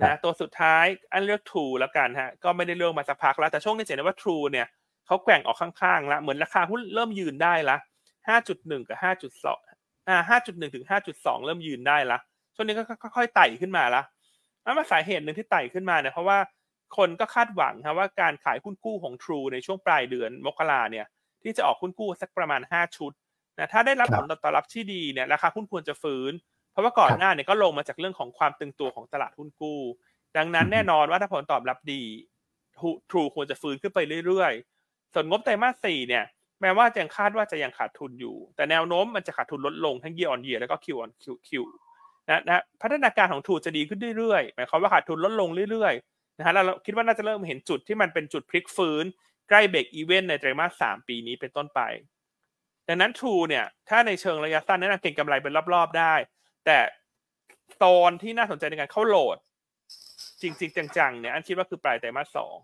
S3: นะ ตัวสุดท้ายอันเลือก True แล้วกันฮะ ก็ไม่ได้เลือกมาสักพักแล้ว แต่ช่วงนี้เห็นว่า True เนี่ยเขาแกว่งออกข้างๆแล้วเหมือนราคาหุ้นเริ่มยืนได้ละห้าจุดหนึ่งกับห้าจุดสองอ่าห้าจุดหนึ่งถึงห้าจุดสองเริ่มยืนได้ละ ช่วงนี้ก็ค่อยๆไต่ขึ้นมาละนั่นมาสาเหตุหนึ่งที่ไต่ขึ้นมาเนี่ยเพราะว่าคนก็คาดหวังครับว่าการขายหุ้นกู้ของ True ในช่วงปลายเดือนมกราเนี่ย ที่จะออกหุ้นกู้สักประมาณห้าชุดนะถ้าได้รับผลตอบรับที่ดีเนี่ยราคาหุ้นควรจะฟื้น เพราะว่าก่อนหน้าเนี่ยก็ลงมาจากเรื่องของความตึงตัวของตลาดหุ้นกู้ ดังนั้นแน่นอนว่าถ้าผลตอบรับดีทรูควรจะฟื้นขึ้นไปเรื่อยๆ ส่วนงบไตรมาสสี่เนี่ยแม้ว่ายังคาดว่าจะยังขาดทุนอยู่ แต่แนวโน้มมันจะขาดทุนลดลงทั้ง year on year แล้วก็ Q on Q Q นะนะพัฒนาการของทรูจะดีขึ้นเรื่อยๆหมายความว่าขาดทุนลดลงเรื่อยๆนะฮะเราคิดว่าน่าจะเริ่มเห็นจุดที่มันเป็นจุดพลิกฟื้น ใกล้ break even ในไตรมาสสามปีนี้เป็นต้นไป ดังนั้นทูเนี่ยถ้าในเชิงระยะสั้นแนะนำเก็งกำไรเป็นรอบๆได้ แต่โซนที่น่าสนใจในการเข้าโหลด จริง ๆ จังๆ เนี่ยอันคิดว่าคือปลายไตรมาสสอง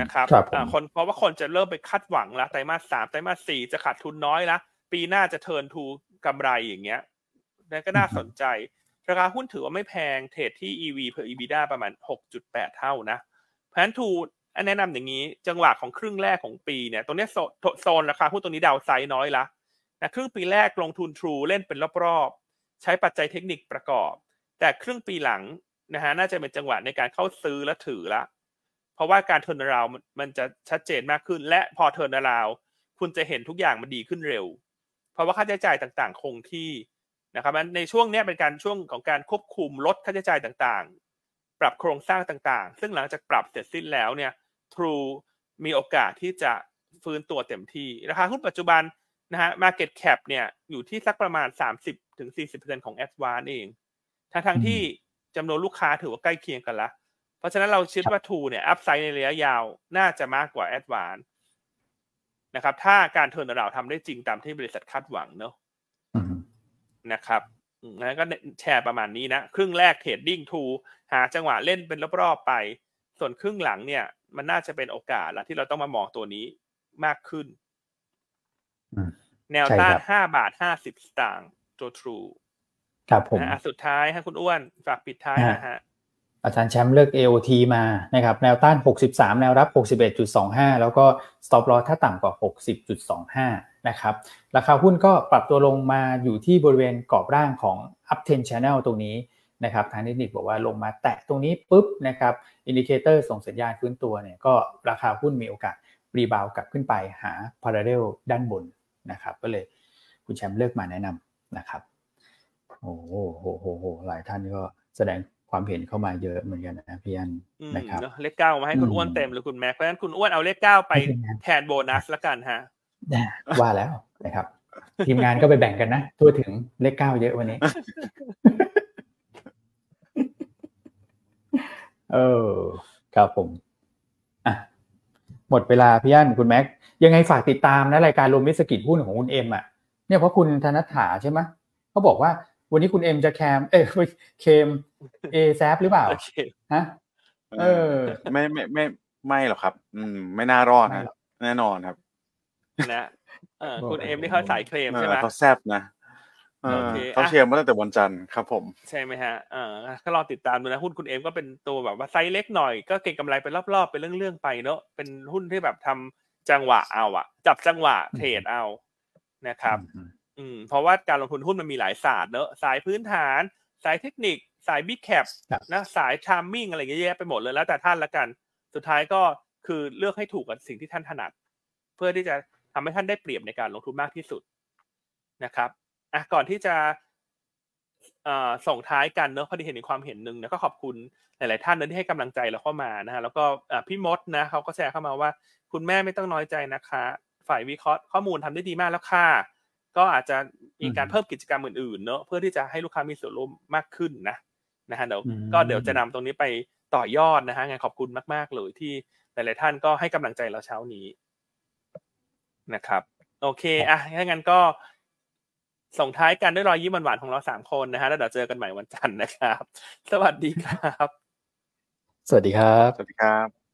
S3: นะครับคนเพราะว่าคนจะเริ่มไปคาดหวังละไตรมาสสามไตรมาสสี่จะขาดทุนน้อยละปีหน้าจะเทินทูกำไรอย่างเงี้ยนั่นก็น่าสนใจ ราคาหุ้นถือว่าไม่แพงเทรดที่ EV per EBITDA ประมาณ 6.8 เท่านะเพราะฉะนั้นทูแนะนำอย่างนี้ จังหวะของครึ่งแรกของปีเนี่ยตรงนี้โซนราคาหุ้นตรงนี้ดาวไซด์น้อยละ นะครึ่งปีแรกลงทุนทรูเล่นเป็นรอบๆ ใช้ปัจจัยเทคนิคประกอบ แต่ครึ่งปีหลังนะฮะน่าจะเป็นจังหวะในการเข้าซื้อและถือละ เพราะว่าการเทิร์นราวมันจะชัดเจนมากขึ้น และพอเทิร์นราวคุณจะเห็นทุกอย่างมันดีขึ้นเร็ว เพราะว่าค่าใช้จ่ายต่างๆ คงที่นะครับในช่วงนี้เป็นการช่วงของการควบคุมลดค่าใช้จ่ายต่างๆ ปรับโครงสร้างต่างๆ ซึ่งหลังจากปรับเสร็จสิ้นแล้วเนี่ย True มีโอกาสที่จะฟื้นตัวเต็มที่ ราคาหุ้นปัจจุบัน นะฮะ Market Cap เนี่ยอยู่ที่สักประมาณ 30-40%ของ a d v a n c e เอง ทั้งทั้งที่จำนวนลูกค้าถือว่าใกล้เคียงกันละ เพราะฉะนั้นเราคิดว่าทูเนี่ยอัพไซด์ในระยะยาวน่าจะมากกว่าแอดวานนะครับ ถ้าการเทิร์นเราทำได้จริงตามที่บริษัทคาดหวังเนอะนะครับนั้นก็แชร์ประมาณนี้นะ ครึ่งแรกเทรดดิ้งทูหาจังหวะเล่นเป็นรอบๆไป ส่วนครึ่งหลังเนี่ย มันน่าจะเป็นโอกาสละที่เราต้องมามองตัวนี้มากขึ้น แนวต้านห้าบาทห้าสิบสตางค์ตัวทรู
S1: ครับผม
S3: สุดท้ายให้คุณอ้วนฝากปิดท้ายนะฮะ
S1: อาจารย์แชมป์เลือก AOT มานะครับแนวต้าน 63 แนวรับ 61.25 แล้วก็ stop loss ถ้าต่ำกว่า 60.25 นะครับ ราคาหุ้นก็ปรับตัวลงมาอยู่ที่บริเวณกรอบล่างของ up trend channel ตรงนี้นะครับทางเทคนิคบอกว่าลงมาแตะตรงนี้ปุ๊บนะครับ indicator ส่งสัญญาณฟื้นตัวเนี่ยก็ราคาหุ้นมีโอกาส rebound กลับขึ้นไปหา parallel ด้านบน นะครับ ก็เลยคุณแชมป์เลือกมาแนะนำนะครับโอ้โหโหโหหหลายท่านก็แสดงความเห็นเข้ามาเยอะเหมือนกันนะพี่อัน
S3: อืม
S1: นะครับ
S3: เนอะเลขเก้ามาให้คุณ
S1: อืม
S3: อ้วนเต็มหรือคุณแม็กเพราะฉะนั้นคุณอ้วนเอาเลขเก้าไป
S1: ไม่เป็นไร
S3: แทนโบนัสละกันฮะ
S1: นะว่าแล้วนะครับ ทีมงานก็ไปแบ่งกันนะทั่วถึงเลขเก้าเยอะวันนี้เออครับผมอะ หมดเวลาพี่อันคุณแม็กยังไงฝากติดตามนะรายการรวมมิตรสกิจหุ้นของคุณเอ็มอะเนี่ยเพราะคุณธนัฐถาใช่ไหมเขาบอกว่าวันนี้คุณเอ็มจะแคมเอ้ยเคมเอแซหรือเปล่า
S3: โอเค
S1: ฮะเออ
S2: ไม่ไม่ไม่ไม่หรอกครับ อืม ไม่น่ารอด
S1: ไม่
S2: นะ
S1: หรอก
S2: แน่นอนครับ
S3: นะเออคุณ
S1: โอ้โห
S3: เอ็มนี่เขาสายเคลม
S2: เอ
S3: ใช่
S2: อ
S3: ไหม
S2: เขาแซบนะ เออ
S3: โอเค
S2: เขา
S3: อะ
S2: เชียร์มาตั้งแต่วันจันทร์ครับผม
S3: ใช่ไหมฮะเออก็รอติดตามดูนะหุ้นคุณเอ็มก็เป็นตัวแบบว่าไซส์เล็กหน่อยก็เก็งกำไรไปรอบๆเป็นเรื่องๆไปเนอะเป็นหุ้นที่แบบทำจังหวะเอาอะจับจังหวะเทรดเอานะครับ
S1: อืม
S3: อืม เพราะว่าการลงทุนหุ้นมันมีหลายศาสตร์เนอะสายพื้นฐาน สายเทคนิค สาย big cap ค
S1: รับ
S3: นะสาย timing อะไรเยอะแยะไปหมดเลยแล้วแต่ท่านละกัน สุดท้ายก็คือเลือกให้ถูกกับสิ่งที่ท่านถนัด เพื่อที่จะทำให้ท่านได้เปรียบในการลงทุนมากที่สุดนะครับ อะก่อนที่จะเอ่อส่งท้ายกันเนอะพอดีเห็นในความเห็นหนึ่งนะก็ขอบคุณหลาย ๆ ท่านนะที่ให้กำลังใจเราเข้ามานะฮะแล้วก็อะพี่มดนะเขาก็แชร์เข้ามาว่า คุณแม็กไม่ต้องน้อยใจนะคะ ฝ่ายวิเคราะห์ข้อมูลทำได้ดีมากแล้วค่ะก็อาจจะมีการ
S1: อืม
S3: เพิ่มกิจกรรมอื่น ๆ เนอะเพื่อที่จะให้ลูกค้ามีส่วนร่วมมากขึ้นนะนะฮะเดี๋ยว
S1: อืม
S3: ก็เดี๋ยวจะนำตรงนี้ไปต่อยอดนะฮะงานขอบคุณมาก ๆ เลยที่หลาย ๆ ท่านก็ให้กำลังใจเราเช้านี้นะครับ โอเคอะถ้างั้นก็ ส่งท้ายกันด้วยรอยยิ้มหวานๆของเราสามคนนะฮะแล้วเดี๋ยวเจอกันใหม่วันจันทร์นะครับ สวัสดีครับ
S1: สวัสดีครับ
S2: สวัสดีครับ